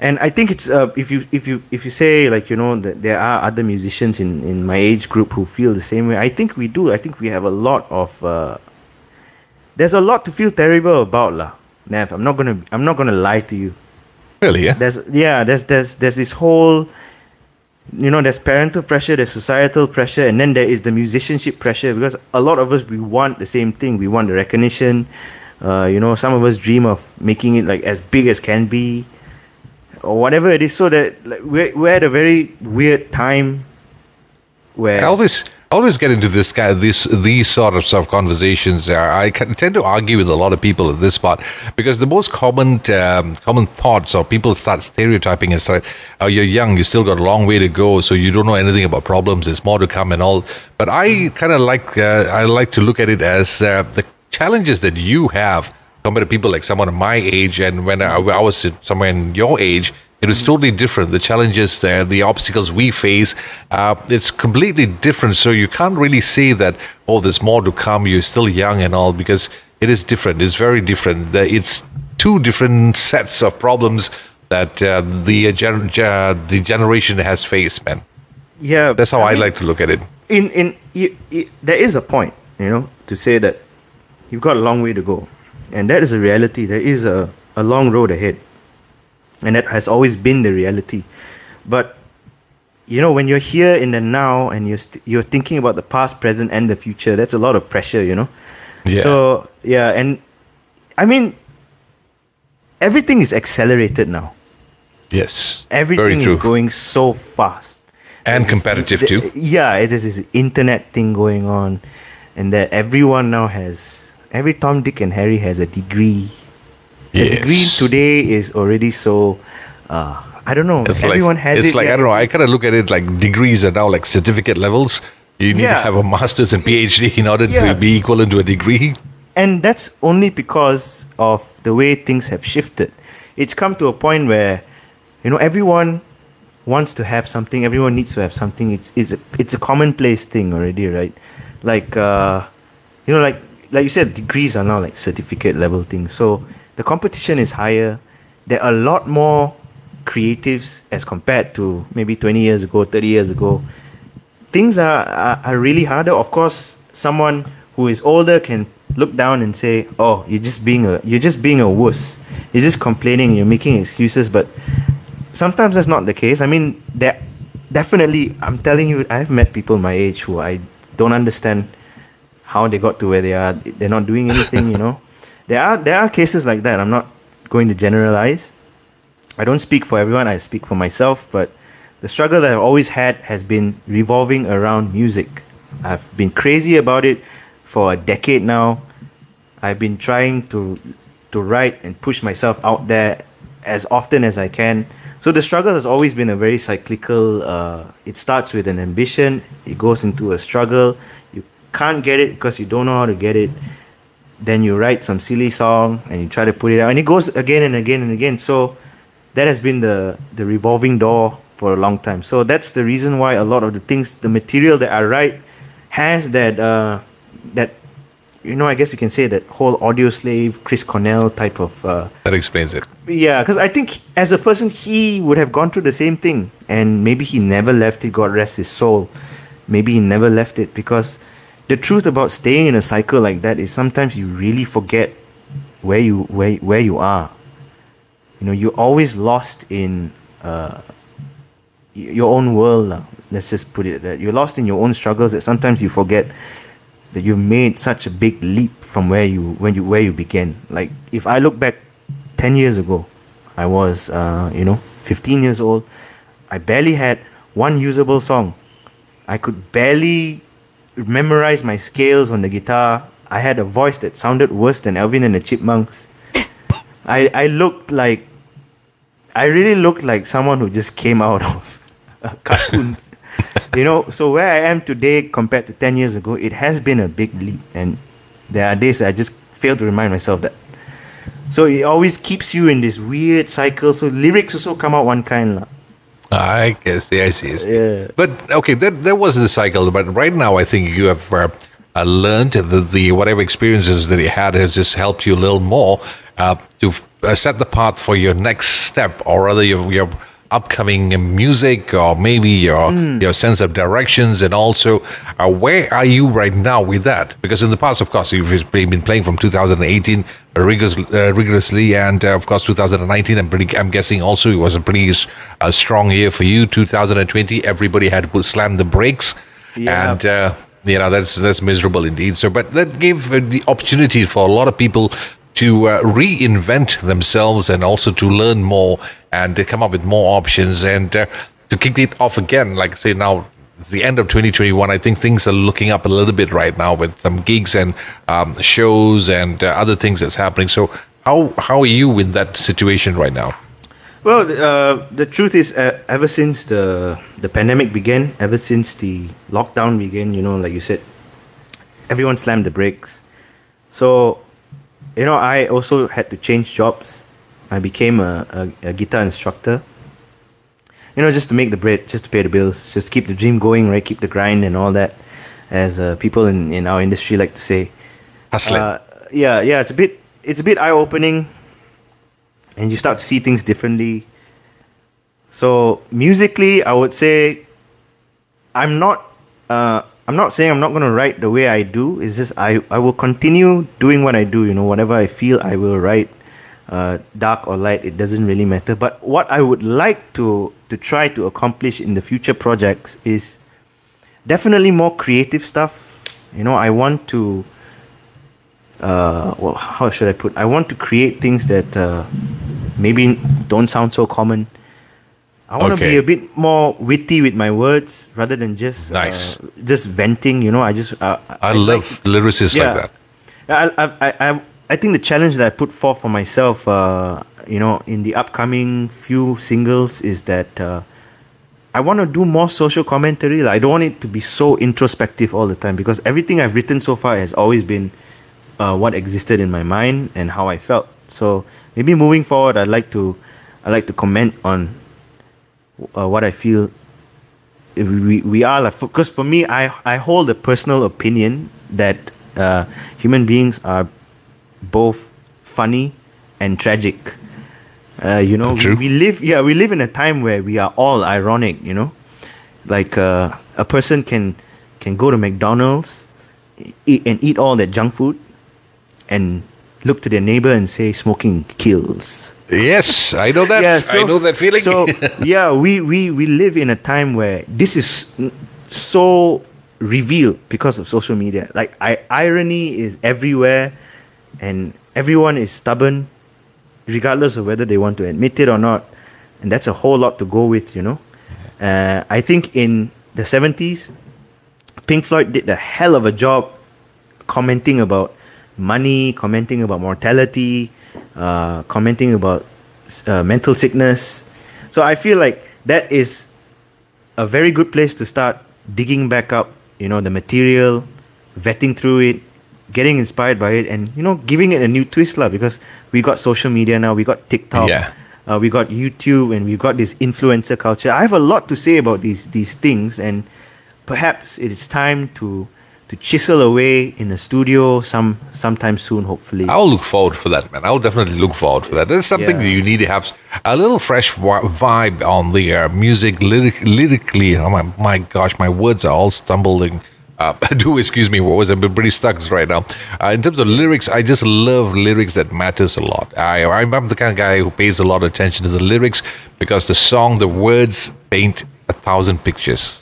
And I think it's uh, if you if you if you say like you know that there are other musicians in in my age group who feel the same way. I think we do. I think we have a lot of. Uh, there's a lot to feel terrible about, lah. Nev, I'm not gonna I'm not gonna lie to you. Really, yeah. There's yeah, there's there's there's this whole you know, there's parental pressure, there's societal pressure, and then there is the musicianship pressure because a lot of us we want the same thing. We want the recognition. Uh, you know, some of us dream of making it like as big as can be, or whatever it is. So that like, we're we're at a very weird time where always Always get into this guy these these sort of conversations. Uh, I tend to argue with a lot of people at this part because the most common um, common thoughts or people start stereotyping is like, "Oh, you're young, you still got a long way to go, so you don't know anything about problems. There's more to come and all." But I kind of like uh, I like to look at it as uh, the challenges that you have compared to people like someone of my age and when I, I was somewhere in your age it was totally different. The challenges there, the obstacles we face, uh, it's completely different. So you can't really say that, oh, there's more to come. You're still young and all, because it is different. It's very different. It's two different sets of problems that uh, the uh, gen- the generation has faced, man. yeah, That's how I, mean, like to look at it. in in y y there is a point, you know, to say that you've got a long way to go, and that is a reality. There is a a long road ahead, and that has always been the reality. But you know, when you're here in the now and you're st- you're thinking about the past, present, and the future, that's a lot of pressure, you know. Yeah. So yeah, and I mean, everything is accelerated now. Yes. Everything is going so fast. And There's competitive too. Yeah, it is this internet thing going on, and that everyone now has every Tom, Dick, and Harry has a degree. The degree today is already so. Uh, I don't know. It's everyone like, has it's it. like yeah. I don't know. I kind of look at it like degrees are now like certificate levels. You need Yeah. to have a master's and PhD in order Yeah. to be equivalent to a degree. and that's only because of the way things have shifted. It's come to a point where, you know, everyone wants to have something. Everyone needs to have something. It's it's a, it's a commonplace thing already, right? Like, uh, you know, like like you said, degrees are now like certificate level things. So the competition is higher. There are a lot more creatives as compared to maybe 20 years ago, 30 years ago things are, are, are really harder. Of course, someone who is older can look down and say, "Oh, you're just being a you're just being a wuss. You're just complaining. You're making excuses." But sometimes that's not the case. I mean, there definitely. I'm telling you, I've met people my age who I don't understand how they got to where they are. They're not doing anything. you know, there are there are cases like that. I'm not going to generalize. I don't speak for everyone. I speak for myself, but the struggle that I've always had has been revolving around music. I've been crazy about it for a decade now. I've been trying to to write and push myself out there as often as I can. So the struggle has always been a very cyclical. Uh, it starts with an ambition. It goes into a struggle. You can't get it because you don't know how to get it. Then you write some silly song and you try to put it out, and it goes again and again and again. So that has been the the revolving door for a long time. So that's the reason why a lot of the things, the material that I write, has that uh, that you know, I guess you can say that whole Audioslave Chris Cornell type of uh, That explains it. yeah. Because I think as a person, he would have gone through the same thing, and maybe he never left it. God rest his soul. Maybe he never left it because the truth about staying in a cycle like that is sometimes you really forget where you where where you are. You know, you're always lost in uh, your own world. Let's just put it that you're lost in your own struggles. That sometimes you forget that you've made such a big leap from where you when you where you began. Like if I look back ten years ago, I was uh, you know 15 years old. I barely had one usable song. I could barely memorize my scales on the guitar. I had a voice that sounded worse than Alvin and the Chipmunks. I I looked like I really looked like someone who just came out of a cartoon. you know, so where I am today compared to 10 years ago, it has been a big leap. And there are days I just fail to remind myself that. So it always keeps you in this weird cycle. So lyrics also come out one kind. lah. I guess, yeah, I see. I see. Yeah. But okay, that that was the cycle. But right now, I think you have uh, uh, learned the, the whatever experiences that you had has just helped you a little more uh, to uh, set the path for your next step, or rather your your upcoming music, or maybe your your sense of directions, and also uh, where are you right now with that? Because in the past, of course, you've been playing from 2018 rigorous, uh, rigorously, and uh, of course 2019. I'm pretty. I'm guessing also it was a pretty uh, strong year for you. 2020, everybody had to slam the brakes, Yeah. and uh, you know that's that's miserable indeed. So, but that gave uh, the opportunity for a lot of people to uh, reinvent themselves and also to learn more and to come up with more options and uh, to kick it off again. Like say now. The end of 2021, I think things are looking up a little bit right now with some gigs and um, shows and uh, other things that's happening. So, how how are you in that situation right now? Well, uh, the truth is, uh, ever since the the pandemic began, ever since the lockdown began, you know, like you said, everyone slammed the brakes. So, you know, I also had to change jobs. I became a, a, a guitar instructor. You know, just to make the bread, just to pay the bills, just keep the dream going, right? Keep the grind and all that, as uh, people in, in our industry like to say. Hustling. Uh, yeah, yeah, it's a bit it's a bit eye opening, and you start to see things differently. So musically, I would say I'm not uh, I'm not saying I'm not going to write the way I do. It's just I I will continue doing what I do. You know, whatever I feel, I will write. Uh, dark or light, it doesn't really matter. But what I would like to to try to accomplish in the future projects is definitely more creative stuff. You know, I want to. Uh, well, how should I put? I want to create things that uh, maybe don't sound so common. I want to Okay. be a bit more witty with my words rather than just Nice. uh, just venting. You know, I just uh, I love lyricists yeah. like that. I, I, I, I, I think the challenge that I put forth for myself, uh, you know, in the upcoming few singles is that uh, I want to do more social commentary. Like, I don't want it to be so introspective all the time because everything I've written so far has always been uh, what existed in my mind and how I felt. So maybe moving forward, I'd like to, I like to comment on uh, what I feel we, we are like because for me I, I hold a personal opinion that uh, human beings are both funny and tragic. Uh, you know we, we live yeah we live in a time where we are all ironic you know? Like uh, a person can can go to mcdonald's eat, and eat all that junk food and look to their neighbor and say smoking kills Yes, I know that. yeah I know that feeling. so yeah, we, we we live in a time where this is so revealed because of social media. Like I, irony is everywhere, and everyone is stubborn, regardless of whether they want to admit it or not. And that's a whole lot to go with, you know. Uh, I think in the seventies, Pink Floyd did a hell of a job commenting about money, commenting about mortality, uh, commenting about uh, mental sickness. So I feel like that is a very good place to start digging back up, you know, the material, vetting through it, getting inspired by it, and you know, giving it a new twist, lah. Because we got social media now, we got TikTok, Yeah. uh, we got YouTube, and we've got this influencer culture. I have a lot to say about these these things, and perhaps it is time to to chisel away in a studio some sometime soon, hopefully. I'll look forward for that, man. I'll definitely look forward for that. There's something Yeah. that you need to have a little fresh vibe on the uh, music lyric- lyrically. Oh my, my gosh, my words are all stumbling. Uh, do excuse me, what was I've been pretty stuck right now. Uh, in terms of lyrics, I just love lyrics that matters a lot. I, I'm the kind of guy who pays a lot of attention to the lyrics because the song, the words paint a thousand pictures.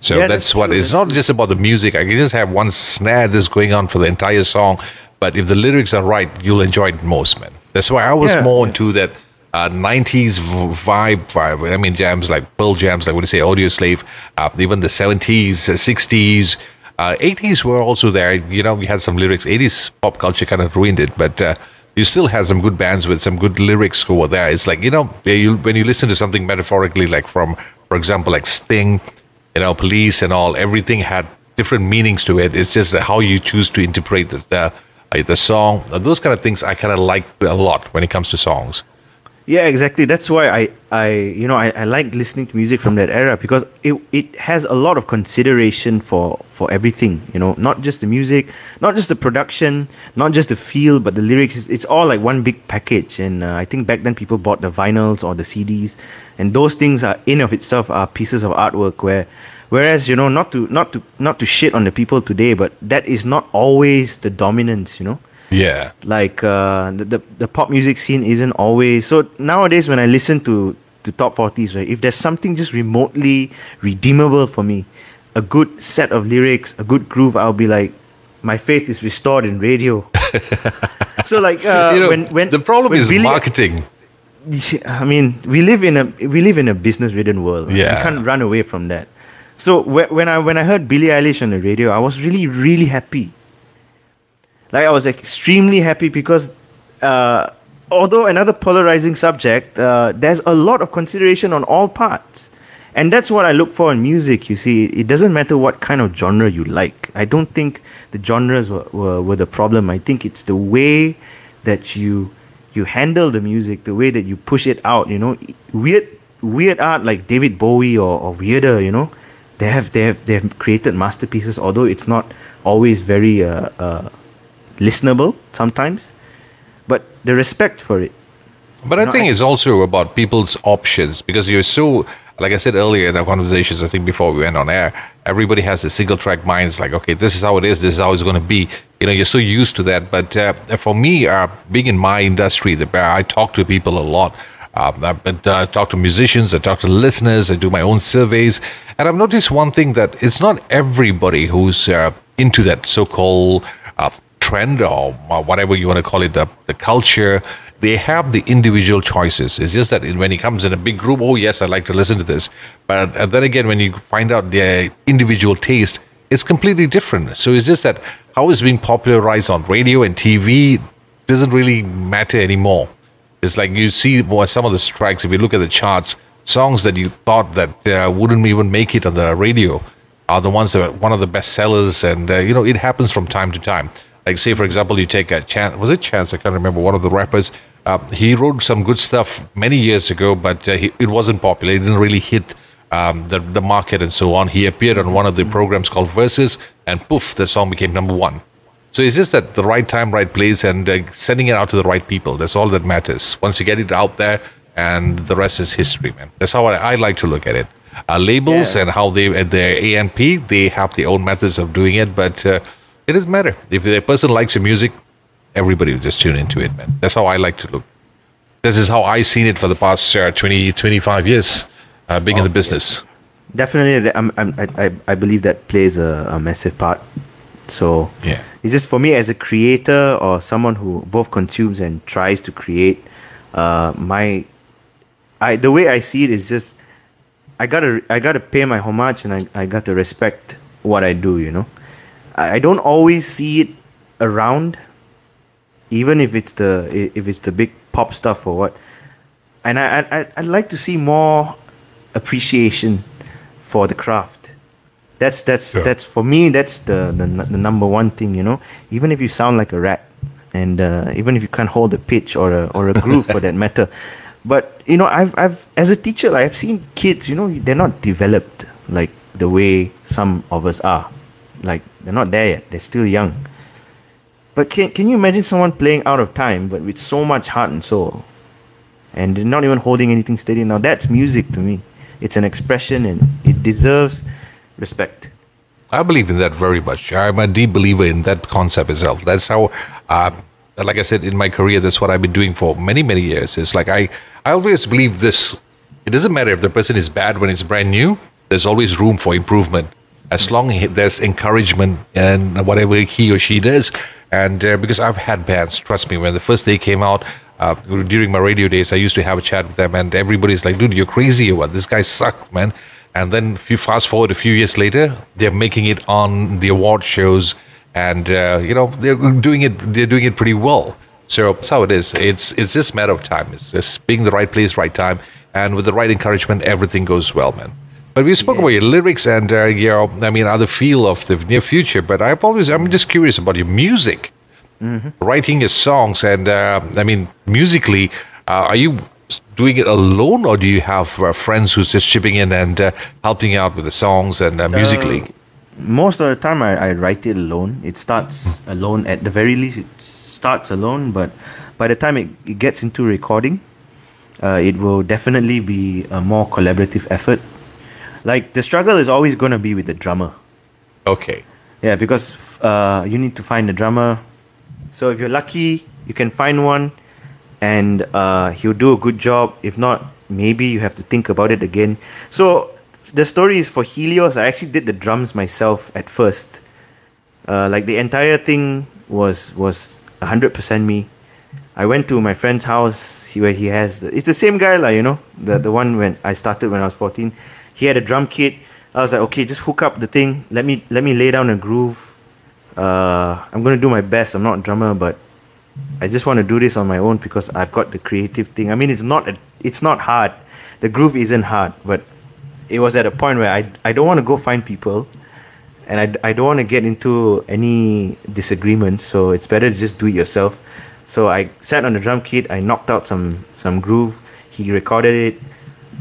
So Yeah, that's, that's what it's not just about the music. I can just have one snare that's going on for the entire song, but if the lyrics are right, you'll enjoy it most, man. That's why I was Yeah, more into that uh, 90s vibe, vibe. I mean, jams like Pearl jams, like what do you say, Audioslave, uh, even the 70s, uh, 60s, uh, 80s were also there. You know, we had some lyrics. 80s pop culture kind of ruined it, but uh, you still had some good bands with some good lyrics who were there. It's like, you know, you, when you listen to something metaphorically, like from, for example, like Sting, you know, police and all, everything had different meanings to it. It's just how you choose to interpret the, the, uh, the song. Those kind of things I kind of like a lot when it comes to songs. Yeah, exactly. That's why I, I you know, I, I like listening to music from that era because it, it has a lot of consideration for, for everything, you know, not just the music, not just the production, not just the feel, but the lyrics. It's, it's all like one big package. And uh, I think back then people bought the vinyls or the CDs, and those things are in of itself are pieces of artwork where whereas you know not to not to not to shit on the people today but that is not always the dominance you know Yeah. like uh, the, the the pop music scene isn't always so nowadays when I listen to to top 40s right if there's something just remotely redeemable for me a good set of lyrics a good groove I'll be like my faith is restored in radio so like uh, you know, when when the problem when is marketing. I mean, we live in a we live in a business-ridden world. right? Yeah. we can't run away from that. So when I when I heard Billie Eilish on the radio, I was really really happy. Like I was extremely happy because, uh, although another polarizing subject, uh, there's a lot of consideration on all parts, and that's what I look for in music. You see, it doesn't matter what kind of genre you like. I don't think the genres were, were, were the problem. I think it's the way that you you handle the music, the way that you push it out. You know, weird weird art like David Bowie or, or weirder. You know, they have they have they have created masterpieces. Although it's not always very uh, uh, listenable sometimes, but the respect for it. But I think it's also about people's options because you're so, like I said earlier in our conversations, I think before we went on air, everybody has a single track mind. It's like, okay, this is how it is, this is how it's going to be. You know, you're so used to that. But uh, for me, uh, being in my industry, the, I talk to people a lot. Um, I, but, uh, I talk to musicians, I talk to listeners, I do my own surveys, and I've noticed one thing that it's not everybody who's uh, into that so-called uh, trend or whatever you want to call it, the, the culture. They have the individual choices. It's just that when it comes in a big group, oh yes, I'd like to listen to this. But uh, then again, when you find out their individual taste, it's completely different. So it's just that how it's being popularized on radio and TV doesn't really matter anymore. It's like you see well, some of the strikes. If you look at the charts, songs that you thought that uh, wouldn't even make it on the radio are the ones that are one of the best sellers, and uh, you know it happens from time to time. Like say, for example, you take a chance. Was it Chance? I can't remember. One of the rappers. Uh, he wrote some good stuff many years ago, but uh, he, it wasn't popular. It didn't really hit um, the the market and so on. He appeared on one of the programs called Versus, and poof, the song became number one. So it's just that the right time, right place, and uh, sending it out to the right people. That's all that matters. Once you get it out there, and the rest is history, man. That's how I, I like to look at it. Uh, labels Yeah. and how they at their ANP, they have their own methods of doing it, but uh, it doesn't matter. If a person likes your music, everybody will just tune into it, man. That's how I like to look. This is how I seen it for the past uh, 20, 25 years, uh, being in the business. Definitely, I'm, I'm, I, I- believe that plays a, a massive part. So Yeah. it's just for me as a creator or someone who both consumes and tries to create. Uh, my, I the way I see it is just, I gotta I gotta pay my homage and I, I got to respect what I do. You know, I, don't always see it around, even if it's the if it's the big pop stuff or what. And I I I'd like to see more appreciation for the craft. That's that's Sure. that's for me. That's the, the the number one thing. You know, even if you sound like a rat, and uh, even if you can't hold a pitch or a or a groove for that matter, but you know, I've I've as a teacher, I've seen kids. You know, they're not developed like the way some of us are. Like they're not there yet. They're still young. But can can you imagine someone playing out of time, but with so much heart and soul, and they're not even holding anything steady? Now that's music to me. It's an expression, and it deserves respect. I believe in that very much. I'm a deep believer in that concept itself. That's how, uh, like I said, in my career, that's what I've been doing for many, many years. It's like I, I always believe this. It doesn't matter if the person is bad when it's brand new. There's always room for improvement, as long as there's encouragement and whatever he or she does. And uh, because I've had bands, trust me, when the first day came out. Uh, during my radio days, I used to have a chat with them, and everybody's like, "Dude, you're crazy or what? This guy sucks, man." And then if you fast forward a few years later, they're making it on the award shows, and uh, you know they're doing it. They're doing it pretty well. So that's how it is. It's it's just a matter of time. It's just being the right place, right time, and with the right encouragement, everything goes well, man. But we spoke about your lyrics and uh, your, I mean, other feel of the near future. But I've always, I'm just curious about your music, writing your songs, and uh, I mean, musically, uh, are you doing it alone, or do you have uh, friends who's just chipping in and uh, helping out with the songs and uh, musically? most of the time I, I write it alone. It starts alone at the very least. It starts alone, but by the time it, it gets into recording, uh, it will definitely be a more collaborative effort. Like the struggle is always going to be with the drummer. Okay. Yeah, because uh, you need to find a drummer. So if you're lucky, you can find one, and uh, he'll do a good job. If not, maybe you have to think about it again. So the story is for Helios. I actually did the drums myself at first. Uh, like the entire thing was was hundred percent me. I went to my friend's house where he has. The, it's the same guy, like you know, the the one when I started when I was fourteen. He had a drum kit. I was like, okay, just hook up the thing. Let me let me lay down a groove. Uh, I'm gonna do my best. I'm not a drummer, but I just want to do this on my own because I've got the creative thing. I mean, it's not a, it's not hard. The groove isn't hard, but it was at a point where I, I don't want to go find people and I, I don't want to get into any disagreements so it's better to just do it yourself so I sat on the drum kit I knocked out some some groove he recorded it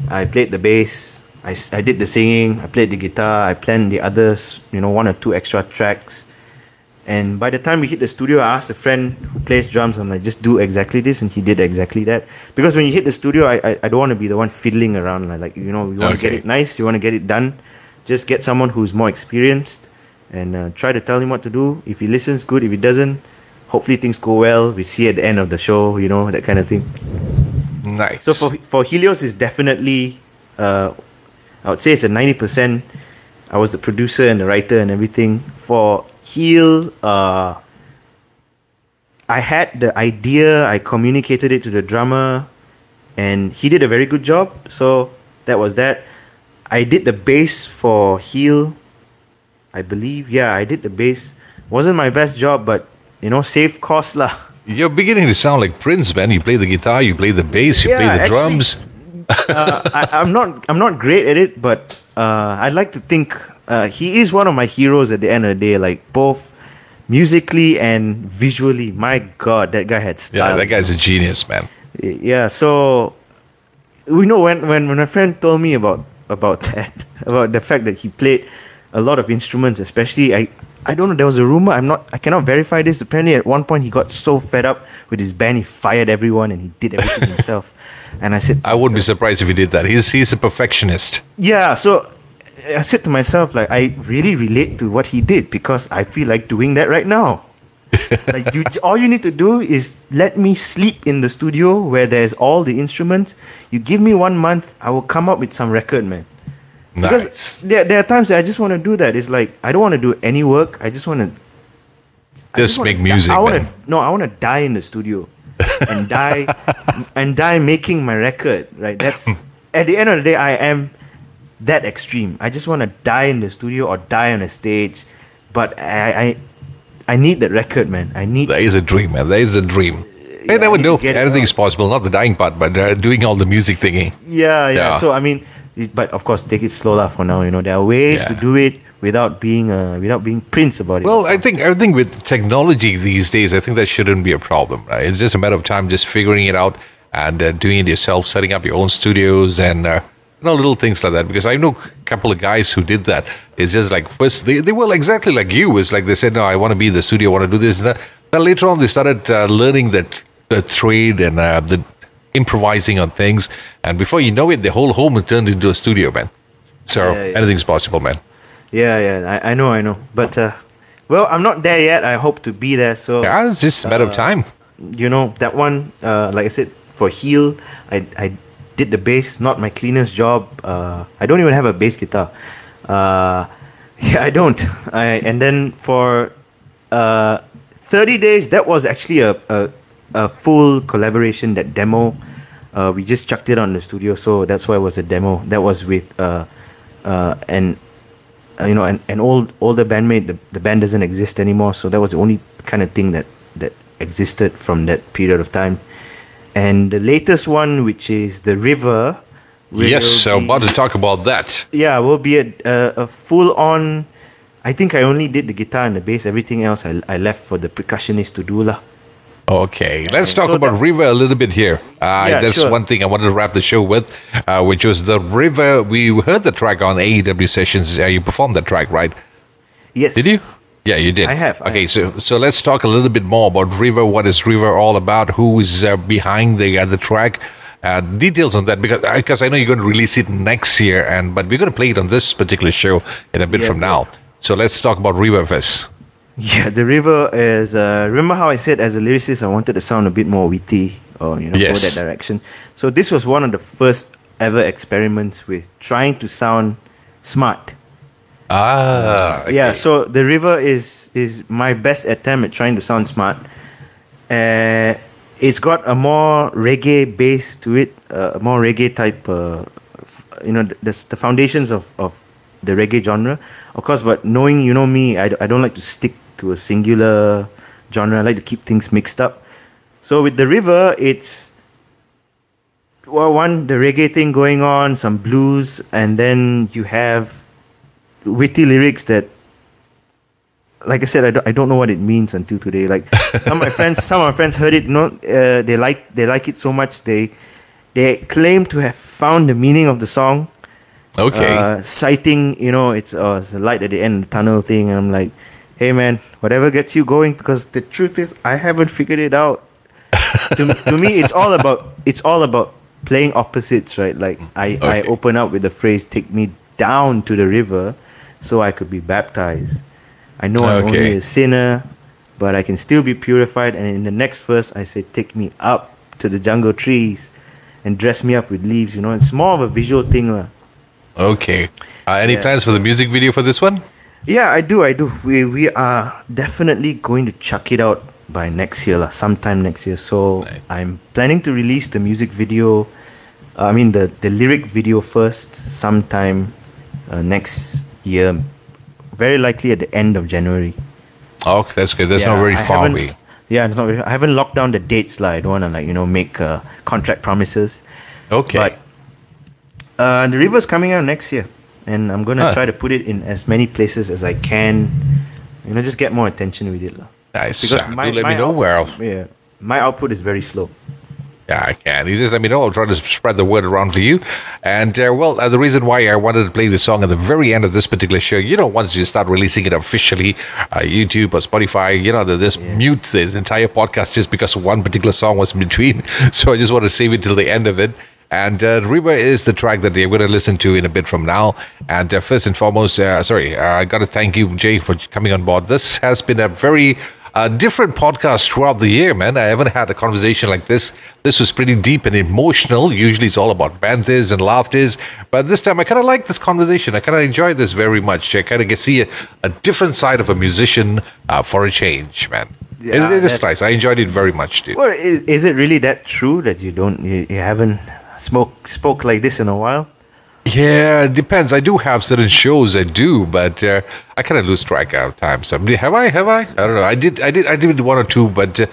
I played the bass I, I did the singing I played the guitar I planned the others you know one or two extra tracks and by the time we hit the studio, I asked a friend who plays drums, I'm like, just do exactly this. And he did exactly that. Because when you hit the studio, I, I, I don't want to be the one fiddling around. Like, you know, you want to get it nice, you want to get it done. Just get someone who's more experienced and uh, try to tell him what to do. If he listens, good. If he doesn't, hopefully things go well. We see at the end of the show, you know, that kind of thing. Nice. So for for Helios is definitely, uh, I would say it's a ninety percent. I was the producer and the writer and everything. For Heal, uh, I had the idea. I communicated it to the drummer, and he did a very good job. So that was that. I did the bass for Heal. I believe, yeah, I did the bass. Wasn't my best job, but you know, save cost lah. You're beginning to sound like Prince, man. You play the guitar, you play the bass, you Yeah, play the actually- drums. Uh, I, I'm not I'm not great at it, but uh, I'd like to think uh, he is one of my heroes at the end of the day. Like both musically and visually. My God, that guy had style. Yeah, that guy's a genius, man. Yeah, so we know when when when my friend told me about about that about the fact that he played a lot of instruments, especially I I don't know. There was a rumor. I'm not. I cannot verify this. Apparently, at one point he got so fed up with his band, he fired everyone and he did everything himself. And I said, I wouldn't be surprised if he did that. He's he's a perfectionist. yeah so i said to myself like i really relate to what he did because i feel like doing that right now like you all you need to do is let me sleep in the studio where there's all the instruments you give me one month i will come up with some record man because there, there are times that i just want to do that it's like i don't want to do any work i just want to Just make music, I want to no, I want to die in the studio and die and die making my record. Right. That's at the end of the day, I am that extreme. I just want to die in the studio or die on a stage, but I I, I need that record, man. I need. That is a dream, man. That is a dream. Yeah, Hey, need to know. Anything is possible. Not the dying part, but uh, doing all the music thingy. Yeah, yeah. Yeah. So I mean, but of course, take it slow lah for now. You know, there are ways to do it without being uh, without being prince about it. Well, I think I think with technology these days, I think that shouldn't be a problem. Right? It's just a matter of time, just figuring it out and uh, doing it yourself, setting up your own studios and uh, you know little things like that. Because I know a couple of guys who did that. It's just like first they, they were exactly like you. It's like they said, no, I want to be in the studio, I want to do this and that. Then later on, they started uh, learning that the trade and uh, the improvising on things, and before you know it, the whole home turned into a studio, man. So Yeah, yeah. anything's possible, man. yeah, yeah. I, I know, I know. But uh, well, I'm not there yet. I hope to be there. So Yeah, it's just a matter of time. you know that one uh, like i said for heal i i did the bass not my cleanest job uh, i don't even have a bass guitar uh, yeah i don't I, and then for uh, 30 days that was actually a, a, a full collaboration that demo uh, we just chucked it on the studio so that's why it was a demo that was with uh, uh, an uh, you know, an, an old older bandmate. The, the band doesn't exist anymore, so that was the only kind of thing that that existed from that period of time. And the latest one, which is the River. Yes, I'm about to talk about that. yeah, will be a, a, a full on. I think I only did the guitar and the bass. Everything else I, I left for the percussionist to do lah. Okay, let's talk so about River a little bit here. Uh, Yeah, that's sure. one thing I wanted to wrap the show with, uh, which was the River. We heard the track on AEW sessions. Uh, you performed that track, right? Yes. Did you? Yeah, you did. I have, I Okay, have. so so let's talk a little bit more about River. What is River all about? Who is uh, behind the uh, the track? Uh, details on that because because I know you're going to release it next year, and but we're going to play it on this particular show in a bit Yeah, from now. So let's talk about River first. Yeah, the river is. Uh, remember how I said as a lyricist, I wanted to sound a bit more witty or you know Yes. go that direction. So this was one of the first ever experiments with trying to sound smart. Ah, Yeah, so the river is is my best attempt at trying to sound smart. Uh, it's got a more reggae base to it, uh, a more reggae type. Uh, f- you know, the, the foundations of of the reggae genre, of course. But knowing you know me, I, d- I don't like to stick to a singular genre. I like to keep things mixed up. So with the river, it's well, one the reggae thing going on, some blues, and then you have witty lyrics that like I said, I don't, I don't know what it means until today. Like some of my friends, some of my friends heard it. You know, uh, they like they like it so much they they claim to have found the meaning of the song. okay. Uh, citing, you know, it's uh, it's the light at the end of the tunnel thing. And I'm like, hey man, whatever gets you going. Because the truth is, I haven't figured it out. to, to me, it's all about it's all about playing opposites, right? Like I I open up with the phrase "Take me down to the river, so I could be baptized." I know I'm only a sinner, but I can still be purified. And in the next verse, I say, "Take me up to the jungle trees." And dress me up with leaves, you know. It's more of a visual thing, lah. okay. Uh, any yeah, plans for the music video for this one? Yeah, I do. I do. We we are definitely going to chuck it out by next year, lah, sometime next year. So Right. I'm planning to release the music video. uh, I mean the the lyric video first, sometime uh, next year. Very likely at the end of January. Oh, that's good. That's not very I far away. Yeah, it's not. Very, I haven't locked down the dates, lah. I don't want to like you know make uh, contract promises. Okay. But uh, the river's coming out next year, and I'm gonna Ah. try to put it in as many places as I can. You know, just get more attention with it, lah. nice. Because Uh, my, let my me know where. I'll, Yeah, my output is very slow. Yeah, I can. You just let me know. I'll try to spread the word around for you. And uh, well, uh, the reason why I wanted to play the song at the very end of this particular show, you know, once you start releasing it officially, uh, YouTube or Spotify, you know, they just mute the entire podcast just because one particular song was in between. So I just want to save it till the end of it. And uh, River is the track that you're going to listen to in a bit from now. And uh, first and foremost, uh, sorry, uh, I got to thank you, Jay, for coming on board. This has been a very uh, different podcast throughout the year, man. I haven't had a conversation like this. This was pretty deep and emotional. Usually it's all about banters and laughters. But this time I kind of like this conversation. I kind of enjoyed this very much. I kind of get see a, a different side of a musician uh, for a change, man. It- it is nice. I enjoyed it very much, dude. Well, is, is it really that true that you don't, you, you haven't spoke spoke like this in a while? Yeah, it depends. I do have certain shows I do, but uh, I kind of lose track of time. So have I? Have I? I don't know. I did. I did. I did one or two, but uh,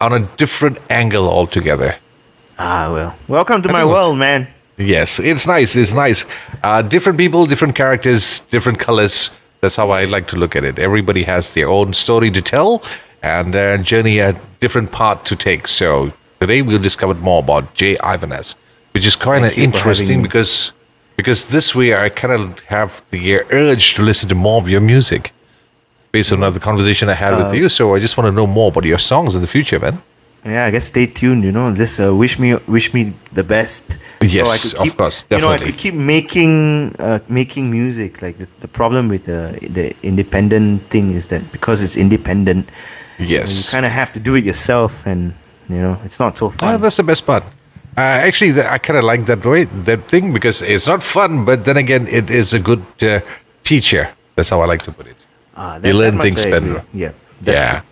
on a different angle altogether. Ah, well, welcome to I my it was- world, man. Yes, it's nice. It's nice. Uh, different people, different characters, different colors. That's how I like to look at it. Everybody has their own story to tell and journey a different path to take. So today we'll discover more about Jay Ivanez, which is kind of Thank you for having interesting because because this way I kind of have the urge to listen to more of your music based on the conversation I had Uh, with you. So I just want to know more about your songs in the future, man. Yeah, I guess stay tuned. You know, just uh, wish me wish me the best. Yes, of course, definitely. You know, I could keep making uh, making music. Like the, the problem with the the independent thing is that because it's independent, yes, you kind of have to do it yourself, and you know, it's not so Ah, fun. that's the best part. Uh, actually, th- I kind of like that way, that thing, because it's not fun, but then again, it is a good uh, teacher. That's how I like to put it. Ah, you learn things better. Yeah, yeah. true.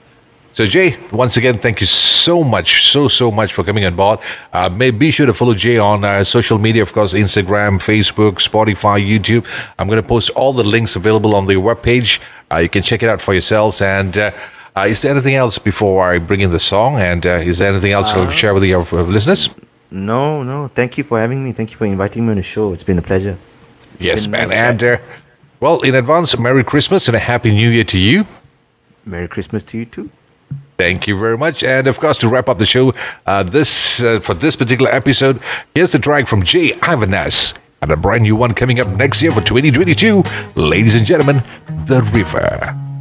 So Jay, once again, thank you so much, so so much for coming on board. Uh, may, be sure to follow Jay on uh, social media, of course, Instagram, Facebook, Spotify, YouTube. I'm going to post all the links available on the webpage. Uh, you can check it out for yourselves. And uh, uh, is there anything else before I bring in the song? And uh, is there anything else to share with your uh, listeners? No, no. Thank you for having me. Thank you for inviting me on the show. It's been a pleasure. It's Yes, man. nice And uh, well, in advance, Merry Christmas and a Happy New Year to you. Merry Christmas to you too. Thank you very much. And of course, to wrap up the show, uh, this uh, for this particular episode, here's the track from Jay Ivanas and a brand new one coming up next year for 2022. Ladies and gentlemen, The River.